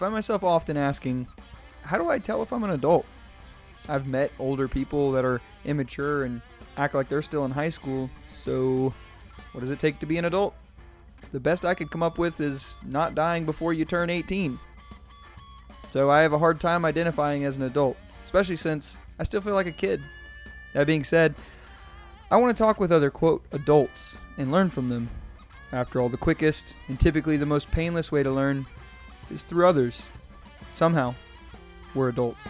find myself often asking, how do I tell if I'm an adult? I've met older people that are immature and act like they're still in high school. So, what does it take to be an adult? The best I could come up with is not dying before you turn 18. So, I have a hard time identifying as an adult, especially since I still feel like a kid. That being said, I want to talk with other quote adults and learn from them. After all, the quickest and typically the most painless way to learn is through others. Somehow, we're adults.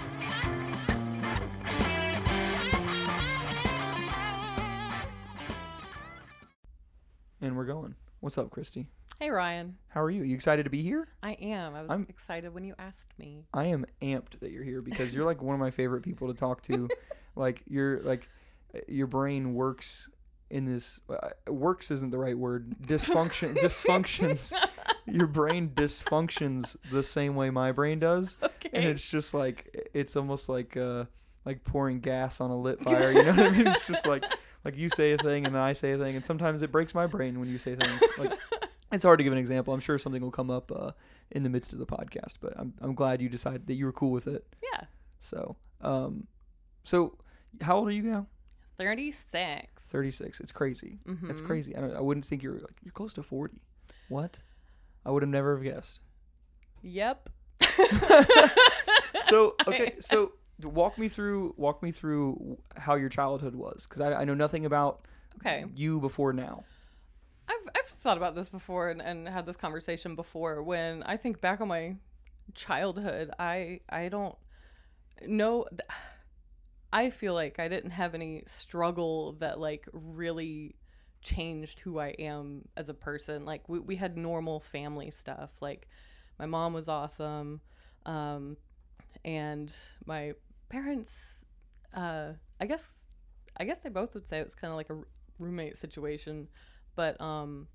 And we're going. What's up, Christy? Hey Ryan, How are you? You excited to be here? I am. I was I'm- excited when you asked me. I am amped that you're here because you're like one of my favorite people to talk to. like you're like your brain works in this uh, works isn't the right word. Dysfunction dysfunctions. your brain dysfunctions the same way my brain does, Okay. and it's just like it's almost like uh like pouring gas on a lit fire. You know what I mean? It's just like like you say a thing and then I say a thing, and sometimes it breaks my brain when you say things. Like it's hard to give an example. I'm sure something will come up uh, in the midst of the podcast, but I'm I'm glad you decided that you were cool with it. yeah, So, um, so how old are you now? 36. 36. It's crazy. It's Mhm. crazy. I, don't, I wouldn't think you're like you're close to 40. What? I would have never have guessed. Yep. So okay, so walk me through walk me through how your childhood was because I, I know nothing about okay. you before now. I've I've thought about this before and, and had this conversation before. When I think back on my childhood, I I don't know. th- I feel like I didn't have any struggle that like really changed who I am as a person. Like we we had normal family stuff. Like my mom was awesome, um, and my parents. Uh, I guess I guess they both would say it was kind of like a roommate situation but um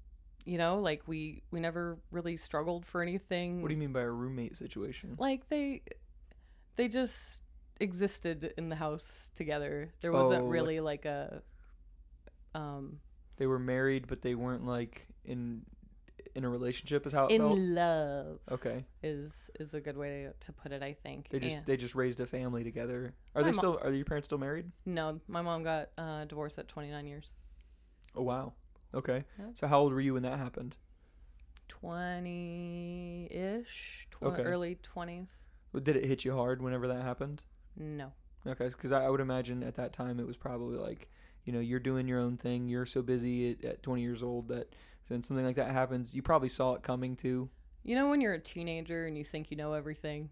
you know like we we never really struggled for anything What do you mean by a roommate situation? like they they just existed in the house together there wasn't Oh. really like a um They were married, but they weren't like in in a relationship. Is how it in felt. love Okay, is is a good way to, to put it i think they just And- they just raised a family together. Are My they mo- still? Are your parents still married? no my mom got uh divorced at 29 years Oh wow. Okay. Yeah. So how old were you when that happened? 20-ish tw- Okay. early 20s Did it hit you hard whenever that happened? No Okay, because I, I would imagine at that time it was probably like, you know, you're doing your own thing. You're so busy at, at 20 years old that when something like that happens, you probably saw it coming too. you know when you're a teenager and you think you know everything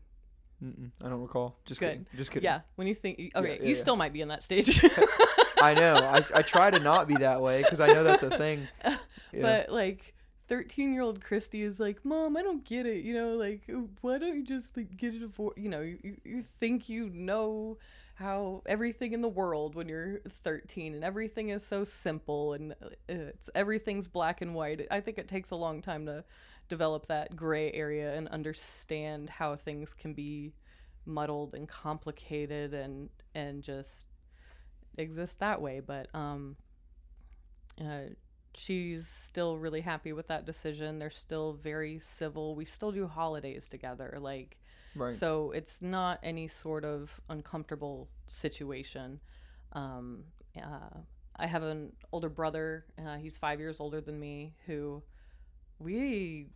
Mm-mm, I don't recall. Just Good. kidding. Just kidding. Yeah, when you think, okay, yeah, you yeah. still might be in that stage. I know. I, I try to not be that way because I know that's a thing. Yeah. But like, thirteen-year-old Christy is like, "Mom, I don't get it. You know, like, why don't you just like get a divorce? You know, you, you- you think you know how everything in the world when you're 13 and everything is so simple and uh, it's everything's black and white. I think it takes a long time to develop that gray area and understand how things can be muddled and complicated and and just exist that way but um uh she's still really happy with that decision they're still very civil we still do holidays together like right. so it's not any sort of uncomfortable situation. Um, uh, I have an older brother. Uh, he's five years older than me. Who we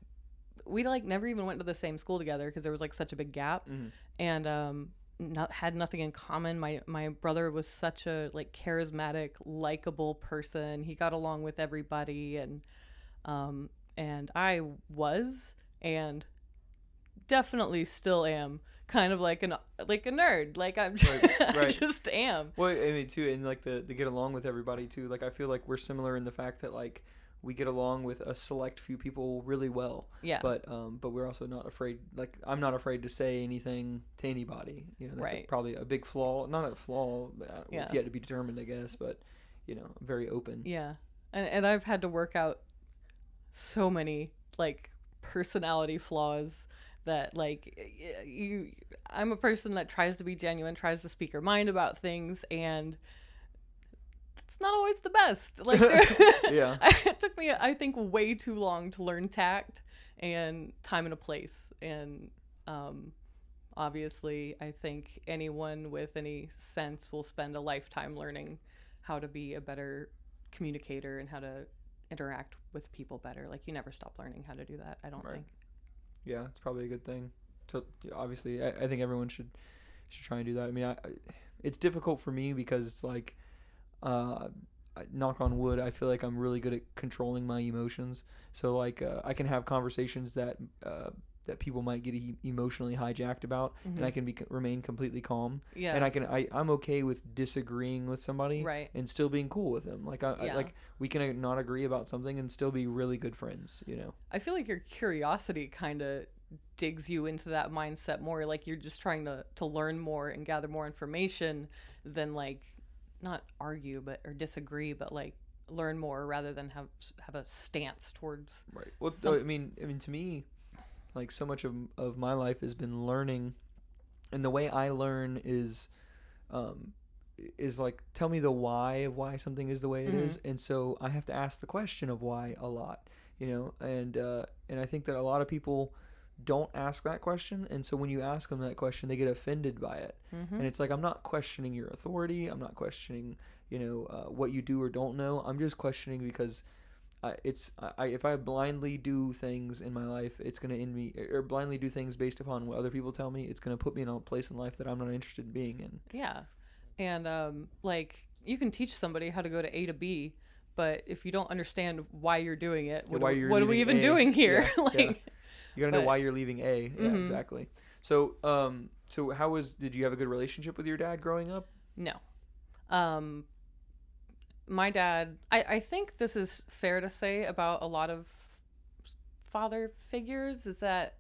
we like never even went to the same school together because there was like such a big gap, Mhm. and um, not had nothing in common. My my brother was such a like charismatic, likable person. He got along with everybody, and um, and I was and definitely still am kind of like an like a nerd. Like I'm just, Right, I just am. Well, I mean, too, and like the, the get along with everybody too. Like I feel like we're similar in the fact that like we get along with a select few people really well. Yeah. But um, but we're also not afraid. Like I'm not afraid to say anything to anybody. You know, that's a- Right. probably a big flaw. Not a flaw. uh, Yeah. It's yet to be determined, I guess. But you know, I'm very open. Yeah. And and I've had to work out so many like personality flaws that like you I'm a person that tries to be genuine, tries to speak her mind about things and it's not always the best. Like Yeah. it took me I think way too long to learn tact and time and a place and Um, obviously, I think anyone with any sense will spend a lifetime learning how to be a better communicator and how to interact with people better. Like you never stop learning how to do that. I don't Right. think. Yeah, it's probably a good thing. To obviously, I, I think everyone should should try and do that. I mean, I, I it's difficult for me because it's like, uh, knock on wood, I feel like I'm really good at controlling my emotions. So like, uh, I can have conversations that uh, that people might get e- emotionally hijacked about, and I Mhm. can be remain completely calm. Yeah. And I can I I'm okay with disagreeing with somebody right. and still being cool with them. Like I, I like we can uh, not agree about something and still be really good friends. You know. I feel like your curiosity kind of digs you into that mindset more. Like you're just trying to to learn more and gather more information than like not argue but or disagree, but like learn more rather than have have a stance towards. Right. Well, Some- I mean, I mean, to me, like so much of of my life has been learning, and the way I learn is, um, is like tell me the why of why something is the way it is, and so I have to ask the question of why a lot, you know, and uh, and I think that a lot of people don't ask that question, and so when you ask them that question, they get offended by it, Mm-hmm. and it's like I'm not questioning your authority, I'm not questioning, you know, uh, what you do or don't know, I'm just questioning because I, it's I, if I blindly do things in my life, it's gonna end me or blindly do things based upon what other people tell me. It's gonna put me in a place in life that I'm not interested in being in. Yeah. And um like you can teach somebody how to go to A to B, but if you don't understand why you're doing it, Yeah, what, why are, you're what are we even A. doing here? Yeah, yeah. You gotta know why you're leaving A. Yeah, Mhm. exactly. So um so how was did you have a good relationship with your dad growing up? No. Um my dad I, I think this is fair to say about a lot of father figures is that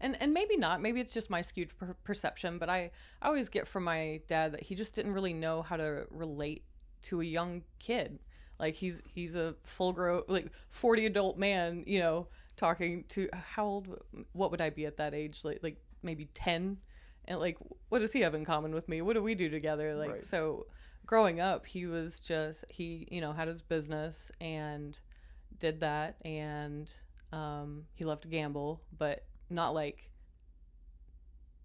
and and maybe not maybe it's just my skewed per- perception but I, I always get from my dad that he just didn't really know how to relate to a young kid like he's he's a full grown like 40 adult man you know talking to how old what would i be at that age? Like like maybe 10 and like what does he have in common with me? What do we do together? Like Right. so growing up he was just he you know had his business and did that and um he loved to gamble but not like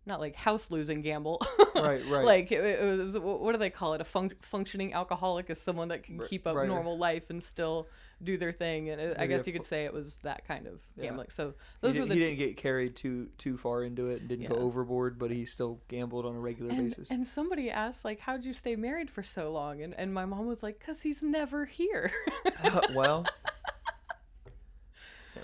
not like house losing gamble Right, right. like it, it was what do they call it a func- functioning alcoholic is someone that can keep up right. normal life and still do their thing and it, i guess you could say it was that kind of Yeah. gambling so He, those didn't, were the he two- didn't get carried too too far into it and didn't go overboard, but he still gambled on a regular and, basis. and somebody asked like how'd you stay married for so long and, and my mom was like because he's never here uh, well,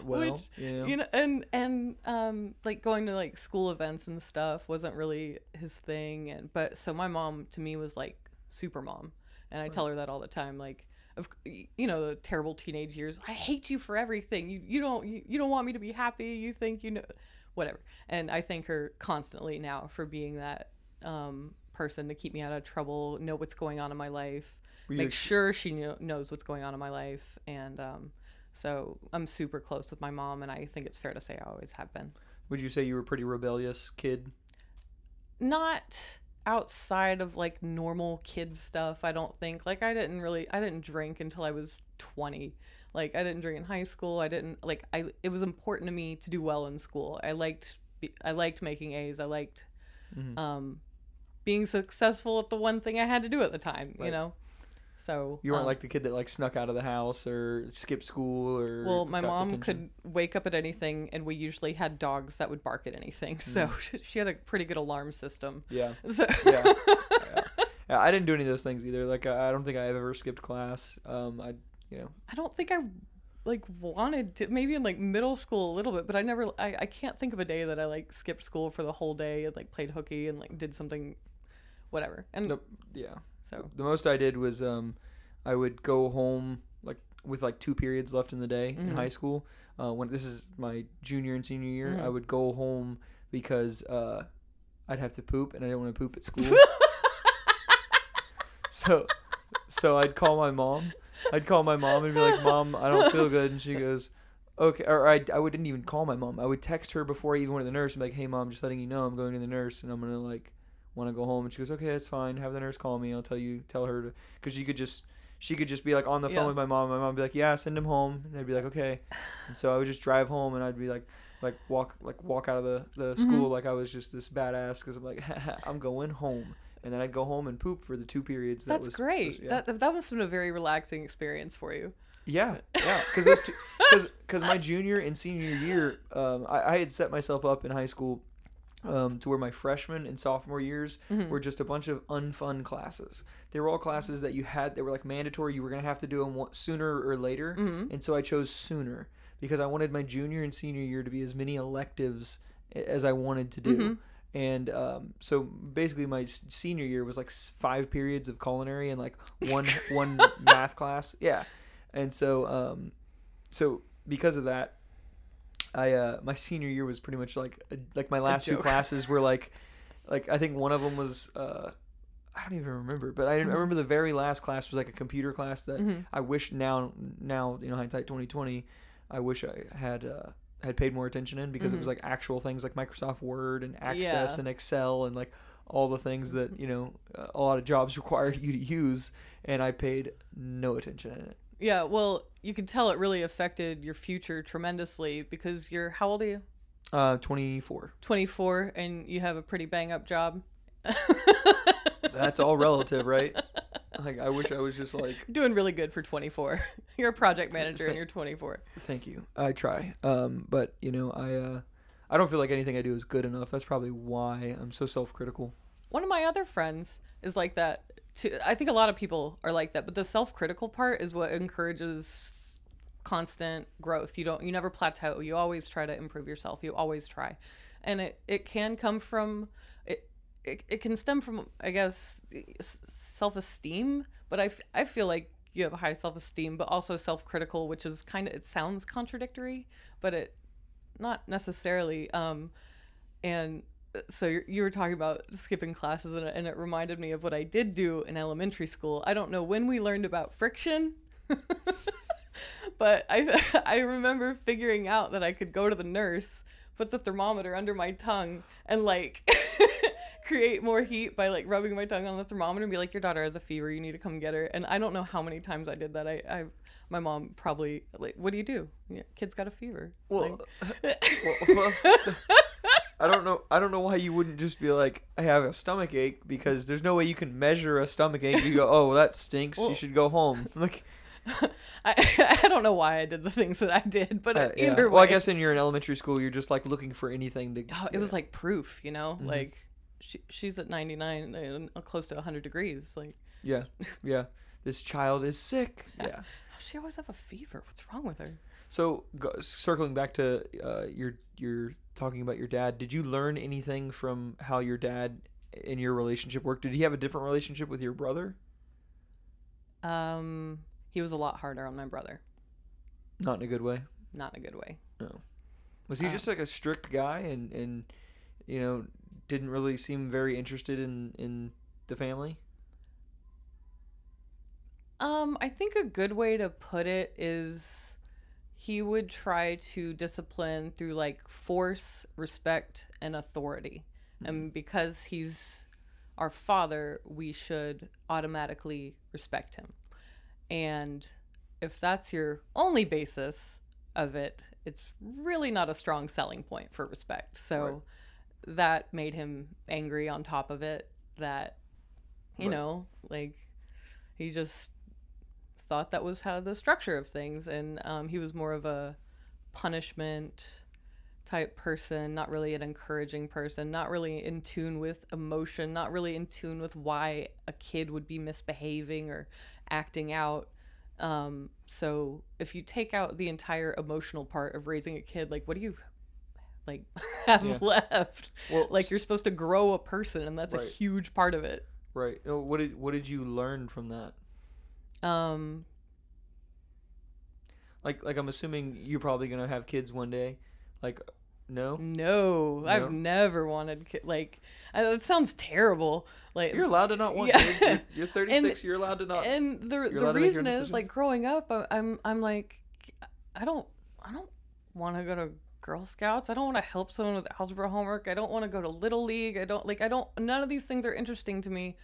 well, Which, you know, you know and and um like going to like school events and stuff wasn't really his thing and but so my mom to me was like super mom and i tell her that all the time like of you know the terrible teenage years i hate you for everything. You you don't you, you don't want me to be happy. You think you know whatever. And i thank her constantly now for being that um person to keep me out of trouble know what's going on in my life make ex- sure she kno- knows what's going on in my life and um so i'm super close with my mom and i think it's fair to say i always have been. Would you say you were a pretty rebellious kid? not outside of like normal kid stuff i don't think. Like i didn't really i didn't drink until i was 20 like i didn't drink in high school. I didn't like i it was important to me to do well in school. I liked i liked making a's. I liked Mhm. um being successful at the one thing i had to do at the time you know so You weren't um, like the kid that like snuck out of the house or skipped school or. Well, my mom detention? could wake up at anything, and we usually had dogs that would bark at anything. So she had a pretty good alarm system. Yeah. So Yeah. yeah. Yeah, I didn't do any of those things either. Like I don't think I ever skipped class. Um, I you know I don't think I like wanted to. Maybe in like middle school a little bit, but I never. I, I can't think of a day that I like skipped school for the whole day and like played hooky and like did something, whatever. And the, yeah. So The most I did was um, I would go home like with like two periods left in the day in Mhm. high school. Uh, when this is my junior and senior year, I Mhm. would go home because uh, I'd have to poop and I didn't want to poop at school. so, so I'd call my mom. I'd call my mom and be like, "Mom, I don't feel good," and she goes. Okay, or I, I wouldn't even call my mom. I would text her before I even went to the nurse and be like, "Hey, mom, just letting you know I'm going to the nurse and I'm gonna like want to go home." And she goes, "Okay, that's fine. Have the nurse call me. I'll tell you, tell her to, because you could just, she could just be like on the phone Yeah. with my mom. My mom would be like, "Yeah, send him home." And I'd be like, "Okay." And so I would just drive home and I'd be like, like walk like walk out of the the Mm-hmm. school like I was just this badass because I'm like I'm going home, and then I'd go home and poop for the two periods. That That's was, great. was- yeah. That that must have been a very relaxing experience for you. Yeah, yeah, because those two, because because my junior and senior year, um, I, I had set myself up in high school, um, to where my freshman and sophomore years Mm-hmm. were just a bunch of unfun classes. They were all classes that you had that were like mandatory. You were gonna have to do them sooner or later, Mm-hmm. and so I chose sooner because I wanted my junior and senior year to be as many electives as I wanted to do. Mm-hmm. And um, so basically, my senior year was like five periods of culinary and like one one math class. Yeah, and so um, so because of that, I uh, my senior year was pretty much like a, like my last two classes were like like I think one of them was uh, I don't even remember, but I, I remember the very last class was like a computer class that Mm-hmm. I wish now now you know hindsight twenty twenty, I wish I had. Uh, had paid more attention in because it was like actual things like Microsoft Word and Access Mm-hmm. Yeah. and Excel and like all the things that you know uh, a lot of jobs require you to use, and I paid no attention in it. Yeah, well, you can tell it really affected your future tremendously because you're how old are you? Uh, twenty four. 24 and you have a pretty bang up job. That's all relative, right? Like I wish I was just like, Doing really good for 24. You're a project manager and you're 24. thank you. I try. Um, but you know, I uh, I don't feel like anything I do is good enough. That's probably why I'm so self critical. One of my other friends is like that. Too. I think a lot of people are like that, but the self-critical part is what encourages constant growth. You don't you never plateau. You always try to improve yourself. You always try. And it it can come from it it, it can stem from I guess self-esteem, but I, I feel like you have high self-esteem but also self-critical, which is kind of it sounds contradictory, but it not necessarily um and so you're, you were talking about skipping classes and and it reminded me of what I did do in elementary school. I don't know when we learned about friction, but I I remember figuring out that I could go to the nurse, put the thermometer under my tongue, and like create more heat by like rubbing my tongue on the thermometer and be like, "Your daughter has a fever. You need to come get her." And I don't know how many times I did that. I, I my mom probably like, "What do you do? Yeah, kid's got a fever." Well, Like- uh, well, well, I don't know. I don't know why you wouldn't just be like, I have a stomach ache because there's no way you can measure a stomach ache. You go, oh, well, that stinks. Well- you should go home. Like, I, I don't know why I did the things that I did, but uh, yeah. either way, Well, I guess in you're in elementary school, you're just like looking for anything to. oh, it was like proof, you know, Mm-hmm. like she, she's at 99 and uh, close to 100 degrees. Like, Yeah, yeah. This child is sick. Yeah. she always have a fever? What's wrong with her? So go, circling back to uh, your your talking about your dad, did you learn anything from how your dad in your relationship worked? Did he have a different relationship with your brother? Um, he was a lot harder on my brother, Not in a good way. not in a good way. No. Was he Uh, just like a strict guy and and you know didn't really seem very interested in in the family? Um, I think a good way to put it is he would try to discipline through like force, respect, and authority. And because he's our father, we should automatically respect him. And if that's your only basis of it, it's really not a strong selling point for respect. So Right. that made him angry on top of it that you Right. know, like he just thought that was how the structure of things and um, he was more of a punishment type person not really an encouraging person not really in tune with emotion not really in tune with why a kid would be misbehaving or acting out um, so if you take out the entire emotional part of raising a kid like what do you like have Yeah. left Well, like you're supposed to grow a person and that's a huge part of it right. What did what did you learn from that? um Like like I'm assuming you're probably gonna have kids one day. Like no, No, No? I've never wanted ki- like uh, it sounds terrible. Like you're allowed to not want Yeah. kids. You're, you're 36. you're allowed to not. and the the to make your reason is like growing up, I- I'm I'm like I don't I don't want to go to Girl Scouts. I don't want to help someone with algebra homework. I don't want to go to Little League. I don't like I don't none of these things are interesting to me.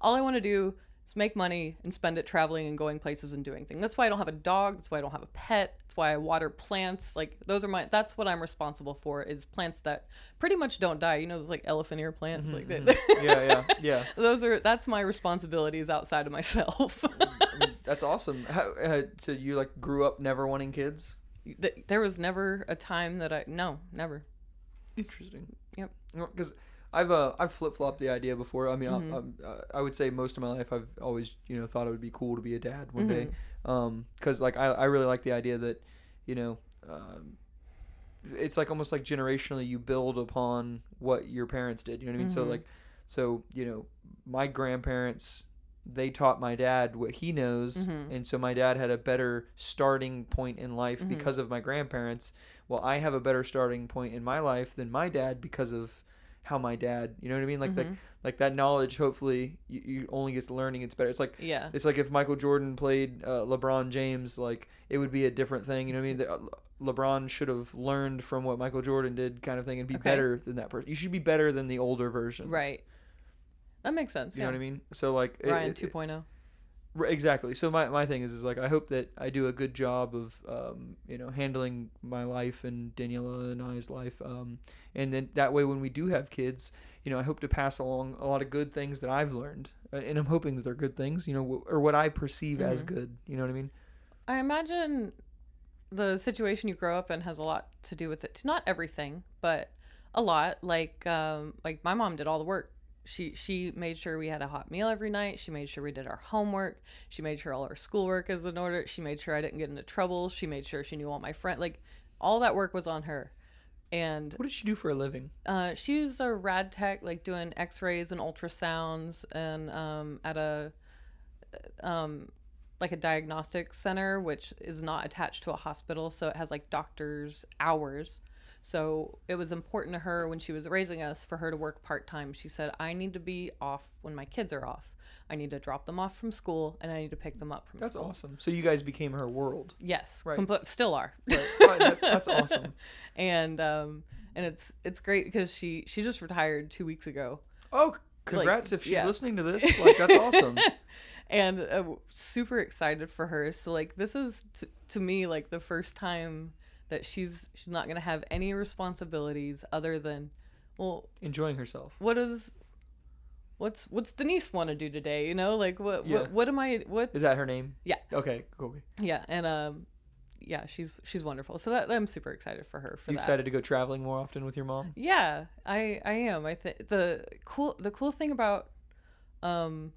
All I want to do is make money and spend it traveling and going places and doing things. That's why I don't have a dog. That's why I don't have a pet. That's why I water plants. Like those are my. That's what I'm responsible for. Is plants that pretty much don't die. You know, those like elephant ear plants. Like they, Mm-hmm, yeah, yeah, yeah. those are. That's my responsibilities outside of myself. I mean, that's awesome. How, uh, so you like grew up never wanting kids? There was never a time that I no never. Interesting. Yep. Because I've uh I've flip flopped the idea before. I mean, Mhm. I, I'm- uh, I would say most of my life I've always you know thought it would be cool to be a dad one day. Um, because like I I really like the idea that, you know, um, it's like almost like generationally you build upon what your parents did. You know what I mean? So Mhm. like, so you know, my grandparents they taught my dad what he knows Mhm. and so my dad had a better starting point in life Mhm. because of my grandparents well i have a better starting point in my life than my dad because of how my dad you know what i mean like like Mhm. like that knowledge hopefully you, you only get to learning it's better it's like Yeah. it's like if michael jordan played uh, lebron james like it would be a different thing you know what i mean the, uh, lebron should have learned from what michael jordan did kind of thing and be Okay. better than that person you should be better than the older versions Right. That makes sense. you yeah. know what i mean so like it- Ryan oh. it- 2.0. Exactly. So my, my thing is is like I hope that I do a good job of um, you know handling my life and Daniela and I's life, um, and then that way when we do have kids, you know I hope to pass along a lot of good things that I've learned, uh, and I'm hoping that they're good things, you know, or what I perceive as Mhm. good. You know what I mean? I imagine the situation you grow up in has a lot to do with it. Not everything, but a lot. Like um like my mom did all the work. She she made sure we had a hot meal every night. She made sure we did our homework. She made sure all our schoolwork is in order. She made sure I didn't get into trouble. She made sure she knew all my friends. Like all that work was on her. And What did she do for a living? uh, she's a rad tech, like doing X-rays and ultrasounds, and um, at a um, like a diagnostic center, which is not attached to a hospital, so it has like doctors' hours. So it was important to her when she was raising us for her to work part time. She said, "I need to be off when my kids are off. I need to drop them off from school, and I need to pick them up from school. That's school." awesome. So you guys became her world. Yes, Right. compo- still are. Right. Right, that's that's awesome. and um, and it's it's great because she she just retired two weeks ago. Oh, congrats if she's yeah. listening to this. Like that's awesome. and uh, super excited for her. So like this is t- to me like the first time that she's she's not gonna have any responsibilities other than well Enjoying herself. what is what's what's Denise want to do today you know like what Yeah. what what am I what Is that her name? Yeah. Okay. Cool. yeah and um yeah she's she's wonderful so that I'm super excited for her for You that. excited to go traveling more often with your mom? Yeah, I I am. I think the cool the cool thing about um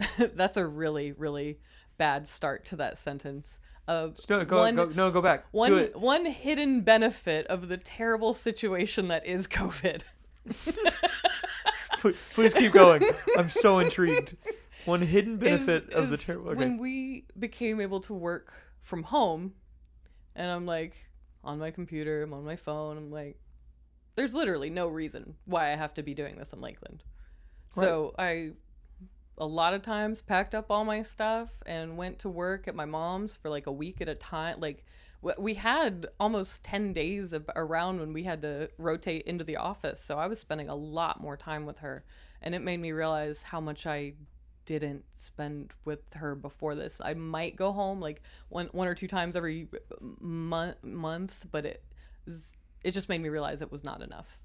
that's a really really bad start to that sentence. Uh, No, go, one go, no, go back. Do one it. one hidden benefit of the terrible situation that is COVID. Please, please keep going. I'm so intrigued. One hidden is- benefit of the terrible. Okay. When we became able to work from home, and I'm like on my computer, I'm on my phone, I'm like, there's literally no reason why I have to be doing this in Lakeland. So I, a lot of times, packed up all my stuff and went to work at my mom's for like a week at a time. Like we had almost 10 days of, around when we had to rotate into the office. So I was spending a lot more time with her. And it made me realize how much I didn't spend with her before this. I might go home like one one or two times every month month, but it it just made me realize it was not enough.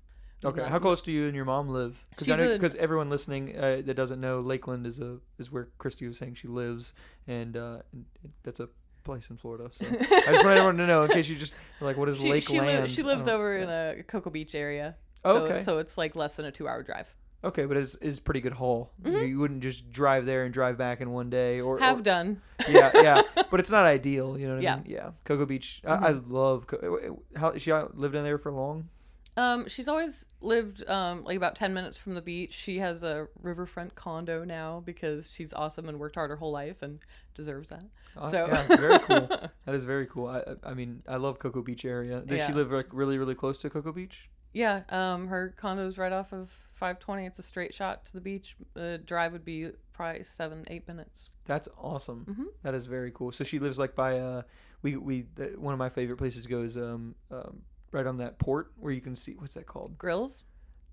Okay, not how close do you and your mom live? Because everyone listening uh, that doesn't know, Lakeland is a is where Christy was saying she lives, and, uh, and that's a place in Florida. So I just want everyone to know in case you just like, what is she, she, Lakeland? she lives don't- over in a Cocoa Beach area. Oh, so, okay. So it's like less than a two hour drive. Okay, but it's is pretty good haul. You, Mhm. you wouldn't just drive there and drive back in one day, or Have or- done. yeah, yeah. But it's not ideal. You know what Yeah. I mean? Yeah. Cocoa Beach. I, I love. Co- how she lived in there for long? Um, she's always lived um like about ten minutes from the beach. She has a riverfront condo now because she's awesome and worked hard her whole life and deserves that. So- yeah, very cool. That is very cool. I I- mean, I love Cocoa Beach area. Does she live like really really close to Cocoa Beach? Yeah, um, her condo's right off of 520. It's a straight shot to the beach. The drive would be probably seven, eight minutes. That's awesome. Mhm. That is very cool. So she lives like by uh we we one of my favorite places to go is um um right on that port where you can see what's that called? Grills?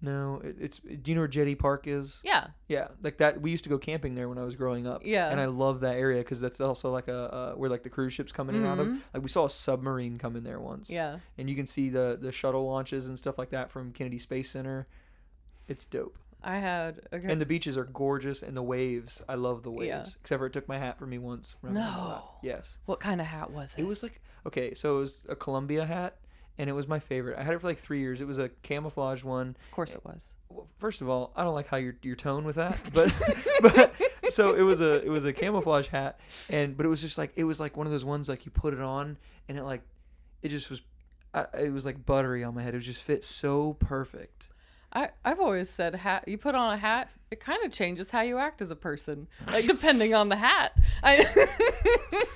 No, it, it's. Do you know where Jetty Park is? Yeah. Yeah, like that. We used to go camping there when I was growing up. Yeah. and I love that area because that's also like a uh, where like the cruise ships come in and out of. Mhm. Like we saw a submarine come in there once. Yeah. and you can see the the shuttle launches and stuff like that from Kennedy Space Center. It's dope, I had okay. and the beaches are gorgeous, and the waves. I love the waves. Yeah. Except for it took my hat from me once. No. Yes. what kind of hat was it? It was like okay, so it was a Columbia hat, and it was my favorite. I had it for like three years. It was a camouflage one. of course uh, it was. First of all, I don't like how your your tone with that, but but so it was a it was a camouflage hat, and but it was just like it was like one of those ones like you put it on, and it like it just was. I, it was like buttery on my head. It just fit so perfect. I, I've always said hat you put on a hat it kind of changes how you act as a person like depending on the hat I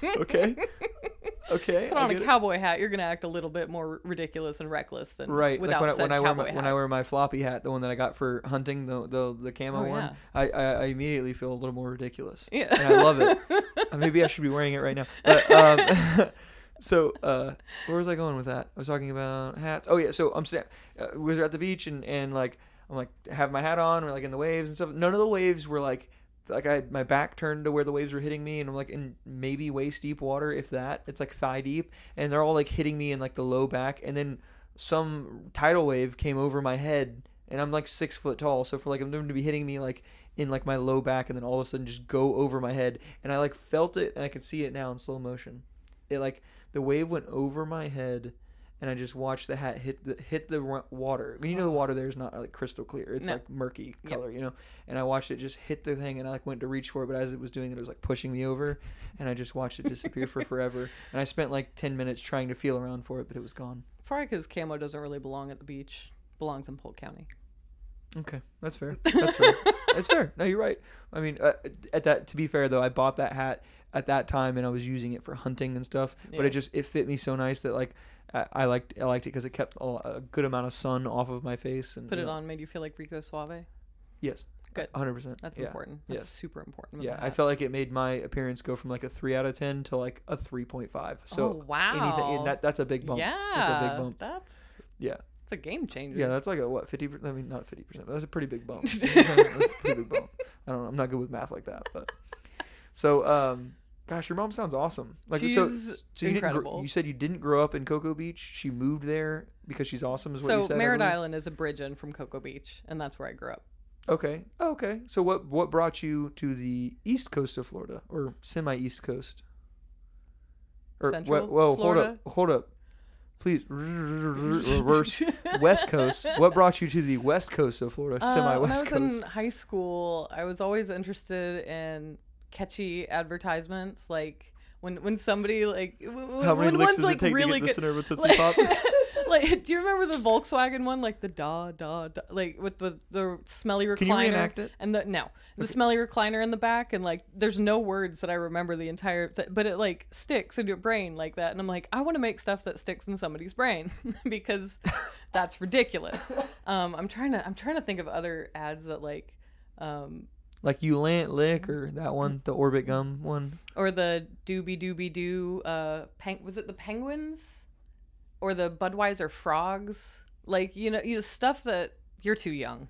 Okay. Okay. put on a get it. cowboy hat you're gonna act a little bit more ridiculous and reckless than Right, without like when, I, when I wear my hat. when I wear my floppy hat, the one that I got for hunting, the the the camo Oh, one, yeah. I, I I immediately feel a little more ridiculous. Yeah. and I love it. Uh, Maybe I should be wearing it right now. But, um, so uh, where was I going with that? I was talking about hats. Oh yeah, so I'm sta- uh, we were at the beach and and like I'm like have my hat on, we're like in the waves and stuff. None of the waves were like like I had my back turned to where the waves were hitting me, and I'm like in maybe waist deep water, if that. It's like thigh deep, and they're all like hitting me in like the low back, and then some tidal wave came over my head, and I'm like six foot tall, so for like them to be hitting me like in like my low back, and then all of a sudden just go over my head, and I like felt it, and I could see it now in slow motion. It like the wave went over my head. And I just watched the hat hit the hit the wa- water. You know the water there is not like crystal clear; it's No. like murky Yep. color, you know and I watched it just hit the thing, and I like went to reach for it, but as it was doing it, it was like pushing me over, and I just watched it disappear for forever. And I spent like ten minutes trying to feel around for it, but it was gone. probably because camo doesn't really belong at the beach belongs in polk county Okay, that's fair. That's fair. that's fair. No, you're right. I mean, uh, at that to be fair though, I bought that hat at that time, and I was using it for hunting and stuff. But it just it fit me so nice that like I, I liked I liked it because it kept a, a good amount of sun off of my face and put it know, on made you feel like rico suave Yes, Good. hundred percent. that's yeah. important that's yes. super important Yeah, I felt like it made my appearance go from like a three out of ten to like a three point five. So oh wow anything that that's a big bump. yeah that's a big bump. that's Yeah, it's a game changer yeah, that's like a what fifty? I mean, not fifty percent, but that's a pretty big bump. Pretty big bump. I don't know. I'm not good with math like that, but so um, gosh, your mom sounds awesome. Like so, She's so you didn't. Gr- incredible. you said you didn't grow up in Cocoa Beach. She moved there because she's awesome. Is what you said. I merritt island is a bridge in from cocoa beach and that's where i grew up Okay. Oh, okay. So what what brought you to the east coast of Florida or semi east coast? Or Central wha- whoa, Florida? hold up, hold up, please reverse west coast. What brought you to the west coast of Florida, Uh, semi when I was coast? in high school, I was always interested in catchy advertisements, like when when somebody like w- How many when licks does like it take really to get good. center of a Tootsie Pop? like, do you remember the Volkswagen one, like the da da da, like with the the smelly recliner? Can you reenact it? And the no, the smelly recliner in the back, and like there's no words that I remember the entire, th- but it like sticks in your brain like that, and I'm like, I want to make stuff that sticks in somebody's brain because that's ridiculous. Um, I'm trying to I'm trying to think of other ads that like. Um, Like you lant lick or that one, the orbit gum one. or the doobie doobie doo uh peng- was it the penguins? Or the budweiser frogs? Like you know you stuff that you're too young.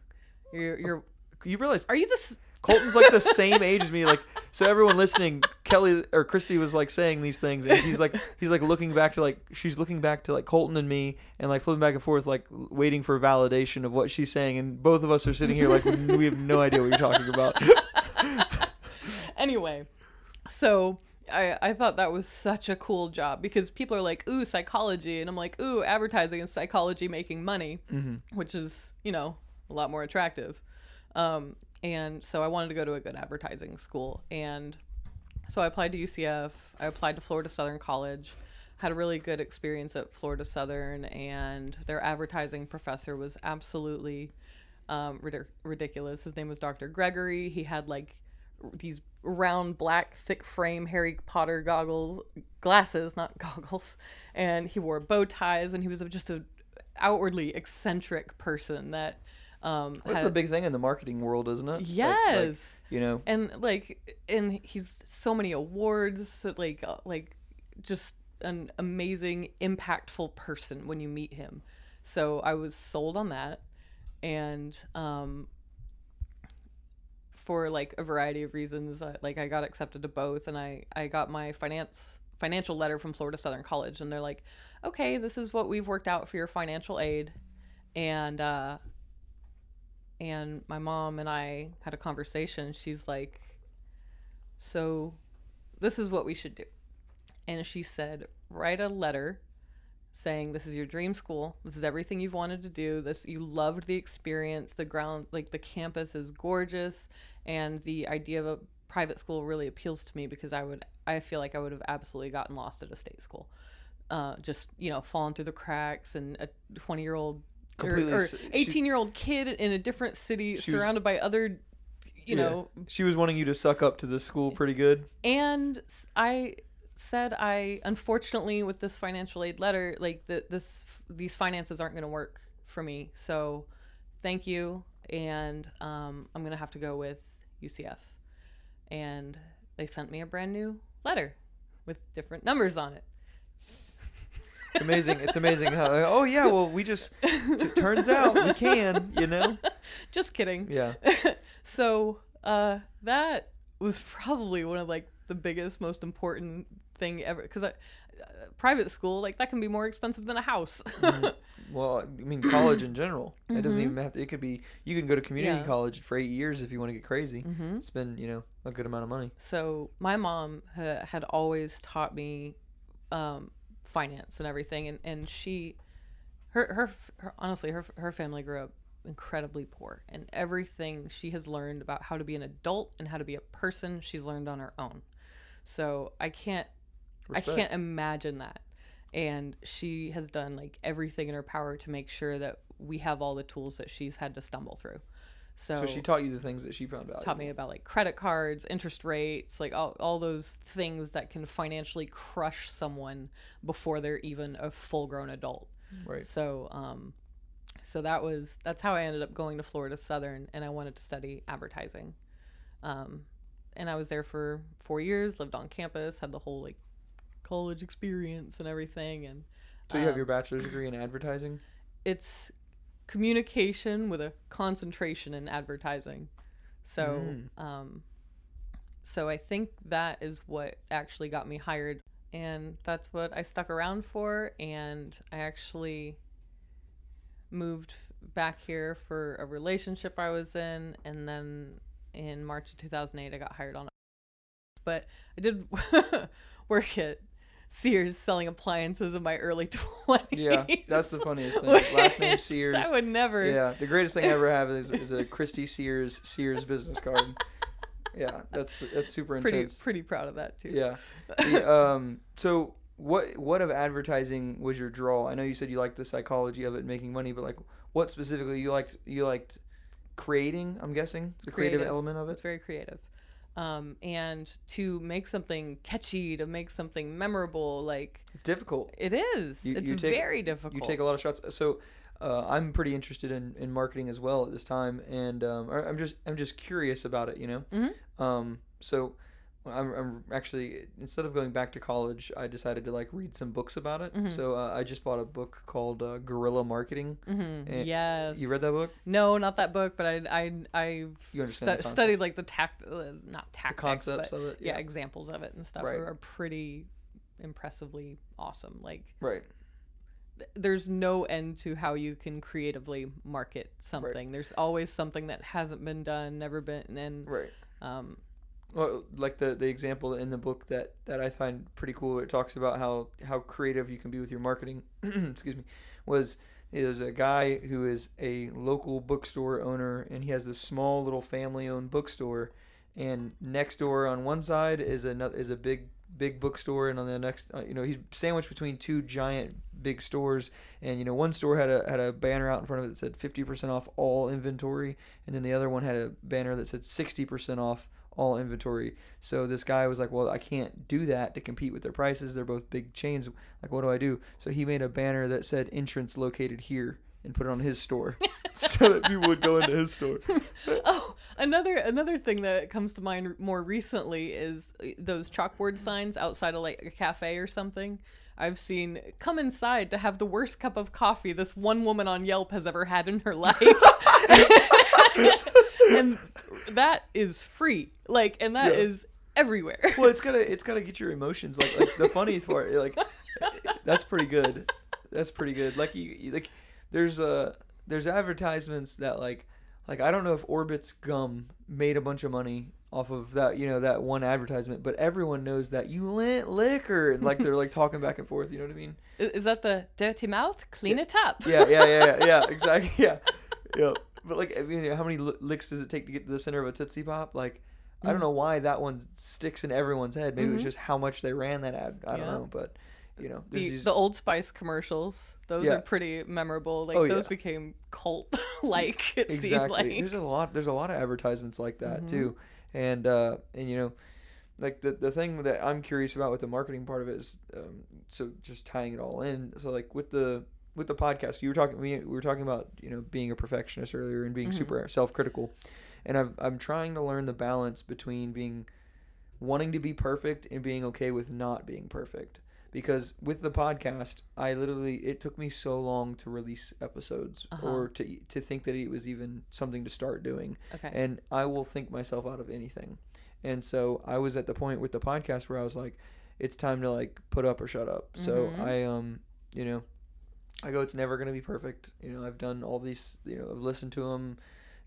You're you're You realize are you this Colton's like the same age as me. Like, so everyone listening, Kelly or Christy was like saying these things, and she's like, he's like looking back to like, she's looking back to like Colton and me, and like flipping back and forth, like waiting for validation of what she's saying, and both of us are sitting here like we have no idea what you're talking about. anyway so I, I thought that was such a cool job because people are like, ooh, psychology. And I'm like, ooh, advertising and psychology making money, hmm which is, you know, a lot more attractive. Um, and so I wanted to go to a good advertising school. And so I applied to UCF. I applied to Florida Southern College. Had a really good experience at Florida Southern, and their advertising professor was absolutely um, ridic- ridiculous. His name was Dr. Gregory. He had like these round, black, thick frame Harry Potter goggles, glasses, not goggles, and he wore bow ties, and he was just a outwardly eccentric person that um, That's had a big thing in the marketing world, isn't it? Like- like, yes. you know, and like and he's so many awards like uh, like just an amazing impactful person when you meet him. So i was sold on that. And um, for like a variety of reasons, I, like I got accepted to both, and I I got my finance financial letter from Florida Southern College, and they're like, okay, this is what we've worked out for your financial aid, and uh, and my mom and I had a conversation. She's like, so this is what we should do, and she said, write a letter saying this is your dream school this is everything you've wanted to do this you loved the experience the ground like the campus is gorgeous and the idea of a private school really appeals to me because i would i feel like i would have absolutely gotten lost at a state school uh, just you know falling through the cracks and a 20 year old Completely or s- 18 year old kid in a different city She was- surrounded by other you Yeah. know She was wanting you to suck up to the school pretty good. and i said I unfortunately with this financial aid letter like that this these finances aren't going to work for me. So thank you and um, I'm going to have to go with UCF. And they sent me a brand new letter with different numbers on it. It's amazing. It's amazing how. Oh yeah, well we just. T- turns out we can. You know. Just kidding. Yeah. so uh, that was probably one of like the biggest, most important thing ever. Because uh, private school, like that can be more expensive than a house. Well, I mean, college in general. It doesn't even have to. It could be. You can go to community Mm-hmm. Yeah. college for eight years if you want to get crazy. hmm Spend you know a good amount of money. So my mom ha- had always taught me um, finance and everything, and, and she, her, her her honestly her her family grew up incredibly poor, and everything she has learned about how to be an adult and how to be a person, she's learned on her own. So I can't Respect. I can't imagine that. And she has done like everything in her power to make sure that we have all the tools that she's had to stumble through. So, So she taught you the things that she found valuable. taught me about like credit cards, interest rates, like all, all those things that can financially crush someone before they're even a full grown adult. Right. So, um, so that was that's how I ended up going to Florida Southern, and I wanted to study advertising. Um, and I was there for four years, lived on campus, had the whole like college experience and everything, and So you have um, your bachelor's degree in advertising. it's communication with a concentration in advertising. So, Mm. um, so I think that is what actually got me hired, and that's what I stuck around for. And I actually moved back here for a relationship I was in, and then in March of 2008, I got hired on. But I did work at Sears selling appliances in my early 20s. Yeah, that's the funniest thing. Last name Sears. I would never. Yeah, the greatest thing I ever have is, is a Christy Sears Sears business card. Yeah, that's that's super pretty intense. pretty proud of that too. Yeah. The, um. So what what of advertising was your draw? I know you said you liked the psychology of it, making money, but like what specifically you liked? You liked creating. I'm guessing the creative, Creative. element of it. It's very creative. Um, and to make something catchy, to make something memorable, like It's difficult. it is. You- it's you take- very difficult. You take a lot of shots. So uh, I'm pretty interested in, in marketing as well at this time, and um, I'm just I'm just curious about it. You know. Mhm. Um. So. I'm, I'm actually instead of going back to college, I decided to like read some books about it. Mhm. So uh, I just bought a book called uh, Guerrilla Marketing. Mhm. Eh, yes. You read that book? No, not that book, but I I I've You understand the stu- studied like the tact, uh, not The tactics, concepts but of it. yeah. examples of it and stuff Right. are, pretty impressively awesome. Like Right. th- there's no end to how you can creatively market something. There's always something that hasn't been done, never been, and Right. um, Well, like the the example in the book that that I find pretty cool. It talks about how how creative you can be with your marketing. excuse me. Was there's a guy who is a local bookstore owner, and he has this small little family-owned bookstore, and next door on one side is another is a big big bookstore, and on the next, uh, you know, he's sandwiched between two giant big stores, and you know, one store had a had a banner out in front of it that said 50% off all inventory, and then the other one had a banner that said 60% off all inventory. So this guy was like, "Well, I can't do that to compete with their prices. They're both big chains. Like, what do I do?" So he made a banner that said "Entrance located here" and put it on his store, so that people would go into his store. oh, another another thing that comes to mind more recently is uh, those chalkboard signs outside of like a cafe or something. I've seen come inside to have the worst cup of coffee this one woman on Yelp has ever had in her life. and that is free. Like and that Yeah. is everywhere. well, it's gotta it's gotta get your emotions. Like, like the funny part, like that's pretty good. That's pretty good. Like you, like there's uh there's advertisements that like like I don't know if Orbit's gum made a bunch of money off of that you know that one advertisement, but everyone knows that you lent liquor and like they're like talking back and forth. You know what I mean? Is that the dirty mouth? Clean it up. Yeah, yeah, yeah, yeah, yeah exactly. Yeah, yeah. But like, I mean, how many licks does it take to get to the center of a Tootsie Pop? Like, I don't know why that one sticks in everyone's head. Maybe it was Mhm. just how much they ran that ad. I don't know, but you know, The, these. the Old Spice commercials, those Yeah. are pretty memorable. Like Oh, those yeah. became cult like It seemed like There's a lot. There's a lot of advertisements like that Mhm. too, and uh, and you know, like the the thing that I'm curious about with the marketing part of it is, um, so just tying it all in. So like with the with the podcast, you were talking we, we were talking about you know being a perfectionist earlier and being Mhm. super self critical, and I've, I'm trying to learn the balance between being wanting to be perfect and being okay with not being perfect. Because with the podcast, I literally it took me so long to release episodes Uh-huh. or to to think that it was even something to start doing okay. and I will think myself out of anything. And so I was at the point with the podcast where I was like, it's time to like put up or shut up. So Mhm. I um, you know, I go, it's never gonna be perfect. You know, I've done all these, you know, I've listened to them,